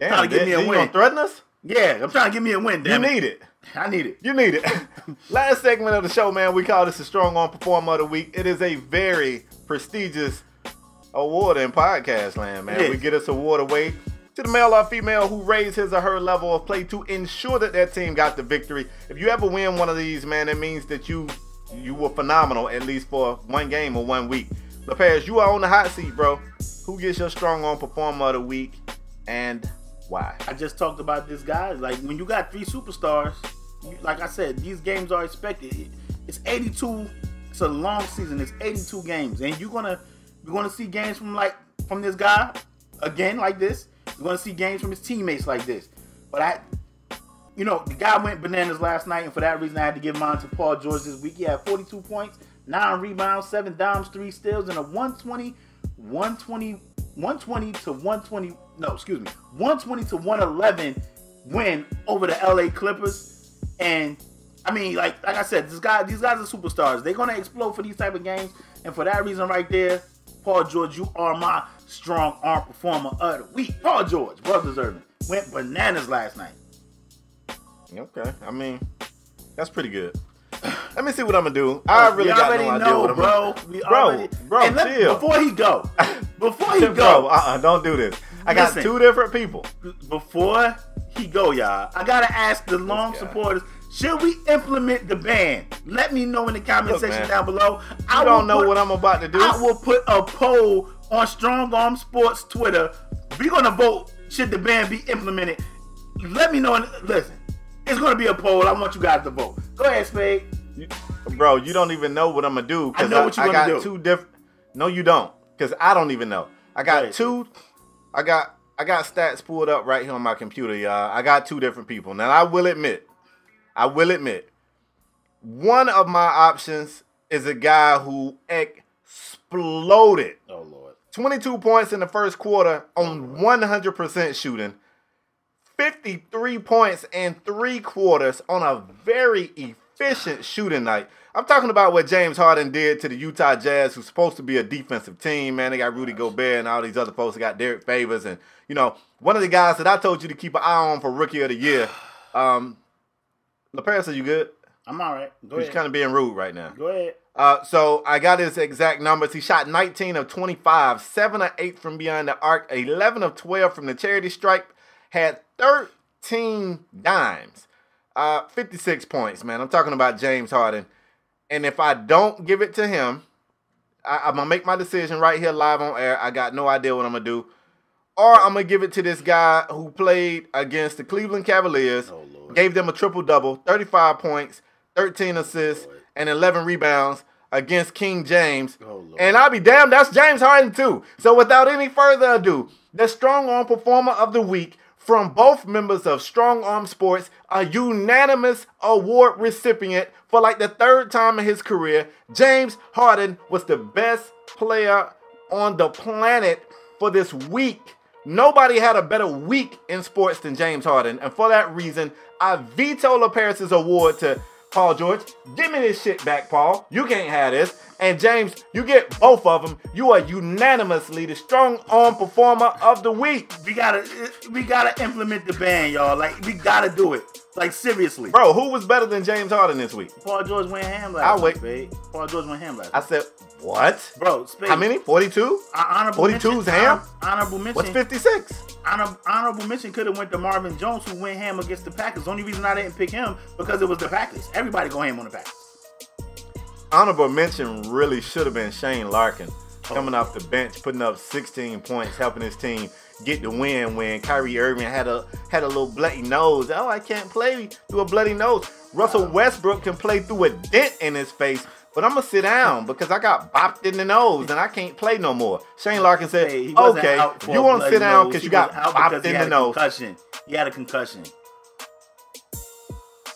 Damn, Trying to get me a you win. gonna threaten us? Yeah, I'm trying to give me a win, You it. need it. I need it. You need it. [LAUGHS] Last segment of the show, man, we call this the Strong Arm Performer of the Week. It is a very prestigious award in podcast land, man. We get this award away to the male or female who raised his or her level of play to ensure that that team got the victory. If you ever win one of these, man, it means that you you were phenomenal at least for one game or one week. LePage, you are on the hot seat, bro. Who gets your Strong Arm Performer of the Week and why? I just talked about this guy. Like when you got three superstars, you, like I said, these games are expected. It- It's 82. It's a long season. It's 82 games, and you're gonna you're gonna see games from like from this guy again like this. You're gonna see games from his teammates like this. But I, you know, the guy went bananas last night, and for that reason, I had to give mine to Paul George this week. He had 42 points, nine rebounds, seven dimes, three steals, and a 120, 120, 120 to 120. No, excuse me, 120 to 111 win over the LA Clippers. And I mean, like like I said, this guy, these guys are superstars. They're gonna explode for these type of games, and for that reason, right there, Paul George, you are my strong arm performer of the week. Paul George, well deserving. Went bananas last night. Okay, I mean, that's pretty good. Let me see what I'm gonna do. I oh, really we got already no idea know, what I'm bro. We Bro, already, bro, and let- chill. before he go, before he [LAUGHS] Bro, go, uh-uh, don't do this. I got Listen. two different people. before he go, y'all, I gotta ask the long supporters: Should we implement the ban? Let me know in the comment Look, section man, down below. I don't know what I'm about to do. I will put a poll on Strong Arm Sports Twitter. We're gonna vote. Should the ban be implemented? Let me know. And listen, it's gonna be a poll. I want you guys to vote. Go ahead, Spade. You- Bro, you don't even know what I'm gonna do. 'cause I know what you're I gonna got do. two different. No, you don't, because I don't even know. I got Right. two. I got I got stats pulled up right here on my computer, y'all. I got two different people. Now I will admit, I will admit, one of my options is a guy who exploded. Oh Lord. 22 points in the first quarter on 100% shooting. 53 points in three quarters on a very efficient shooting night. I'm talking about what James Harden did to the Utah Jazz, who's supposed to be a defensive team. Man, they got Rudy Gobert and all these other folks. They got Derrick Favors, and you know, one of the guys that I told you to keep an eye on for Rookie of the Year. [SIGHS] Um, LaParis, are you good? I'm all right. Go He's ahead. kind of being rude right now. Go ahead. Uh, so I got his exact numbers. He shot 19 of 25, 7 of 8 from beyond the arc, 11 of 12 from the charity stripe, had 13 dimes, uh, 56 points, man. I'm talking about James Harden. And if I don't give it to him, I, I'm going to make my decision right here live on air. I got no idea what I'm to do. Or I'm to give it to this guy who played against the Cleveland Cavaliers, Oh, Lord. gave them a triple double, 35 points, 13 assists, Lord. and 11 rebounds against King James. Oh. And I'll be damned, that's James Harden too. So without any further ado, the strong arm performer of the week from both members of Strong Arm Sports, a unanimous award recipient for like the third time in his career. James Harden was the best player on the planet for this week. Nobody had a better week in sports than James Harden, and for that reason, I veto LaParis's award to Paul George. Give me this shit back, Paul. You can't have this. And James, you get both of them. You are unanimously the strong arm performer of the week. We gotta, we gotta implement the ban, y'all. Like we gotta do it. Like seriously, bro. Who was better than James Harden this week? Paul George went ham last I wait. Week, Paul George went ham last. I said what, bro? Spade. How many? Forty-two. Uh, honorable 42's ham. Honorable mention. What's fifty-six? Honor, honorable mention could have went to Marvin Jones, who went ham against the Packers. The only reason I didn't pick him because it was the Packers. Everybody go ham on the Packers honorable mention really should have been Shane Larkin oh. coming off the bench, putting up 16 points, helping his team get the win when Kyrie Irving had a had a little bloody nose. Oh, I can't play through a bloody nose. Russell Westbrook can play through a dent in his face, but I'm gonna sit down because I got bopped in the nose and I can't play no more. Shane Larkin said, hey, "Okay, you want to sit down because you got bopped in the nose." Concussion. He had a concussion.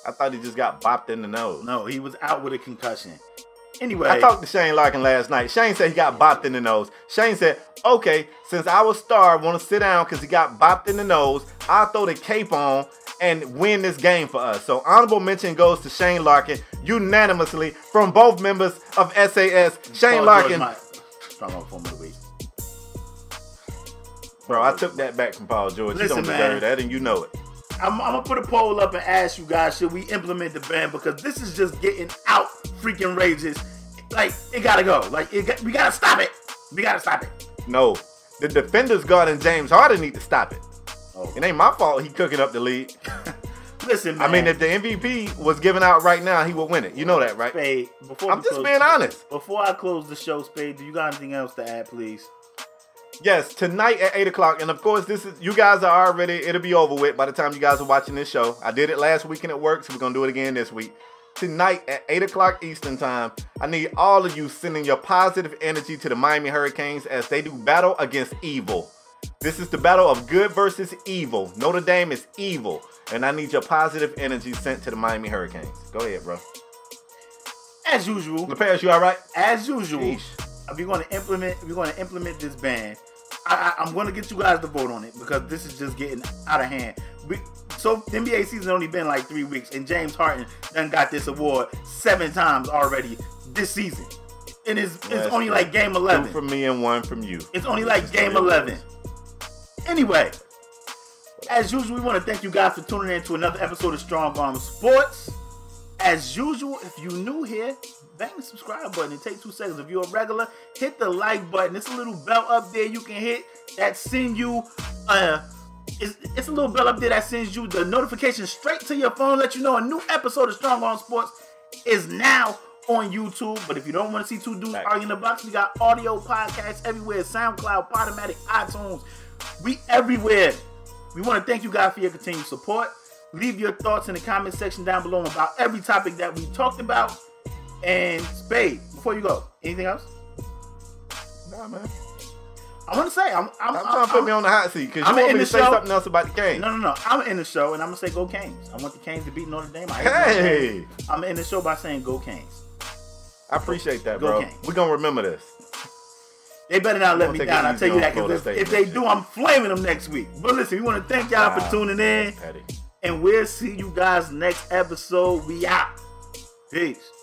I thought he just got bopped in the nose. No, he was out with a concussion. Anyway, I talked to Shane Larkin last night. Shane said he got bopped in the nose. Shane said, "Okay, since I was star want to sit down because he got bopped in the nose, I'll throw the cape on and win this game for us." So honorable mention goes to Shane Larkin unanimously from both members of SAS. Shane Paul Larkin. Strong of the week. Bro, I took that back from Paul George. Listen, you don't deserve man, that, and you know it. I'm, I'm, gonna put a poll up and ask you guys: Should we implement the ban? Because this is just getting out freaking rages. Like it gotta go. Like got, we gotta stop it. We gotta stop it. No, the defenders guarding James Harden need to stop it. Oh. It ain't my fault he cooking up the league. [LAUGHS] Listen, man. I mean, if the MVP was given out right now, he would win it. You know that, right? Spade. Before I'm just being honest. Before I close the show, Spade, do you got anything else to add, please? Yes, tonight at eight o'clock, and of course, this is you guys are already. It'll be over with by the time you guys are watching this show. I did it last week and it worked, so we're gonna do it again this week tonight at 8 o'clock Eastern Time. I need all of you sending your positive energy to the Miami Hurricanes as they do battle against evil. This is the battle of good versus evil. Notre Dame is evil, and I need your positive energy sent to the Miami Hurricanes. Go ahead, bro. As usual. LaParis, you all right? As usual. Sheesh. We're going to implement. We're going to implement this ban. I, I'm going to get you guys to vote on it because this is just getting out of hand. We, so the NBA season only been like three weeks, and James Harden done got this award seven times already this season. And it's, it's only like game eleven. Two from me and one from you. It's only like game eleven. Anyway, as usual, we want to thank you guys for tuning in to another episode of Strong Arm Sports. As usual, if you're new here, bang the subscribe button. It takes two seconds. If you're a regular, hit the like button. It's a little bell up there you can hit that send you uh it's, it's a little bell up there that sends you the notification straight to your phone, let you know a new episode of Strong Arm Sports is now on YouTube. But if you don't want to see two dudes arguing in the box, we got audio podcasts everywhere SoundCloud, Podomatic, iTunes. We everywhere. We want to thank you guys for your continued support. Leave your thoughts in the comment section down below about every topic that we talked about. And Spade, before you go, anything else? Nah, man. I want to say I'm. I'm, I'm trying I'm, to put I'm, me on the hot seat because you want me to say show. something else about the Canes. No, no, no. I'm in the show and I'm gonna say go Canes. I want the Canes to beat Notre Dame. I hey, I'm in the show by saying go Canes. I appreciate that, go bro. Canes. We're gonna remember this. They better not let me down. I'll tell you that because if, if they do, I'm flaming them next week. But listen, we want to thank y'all wow. for tuning in, and we'll see you guys next episode. We out. Peace.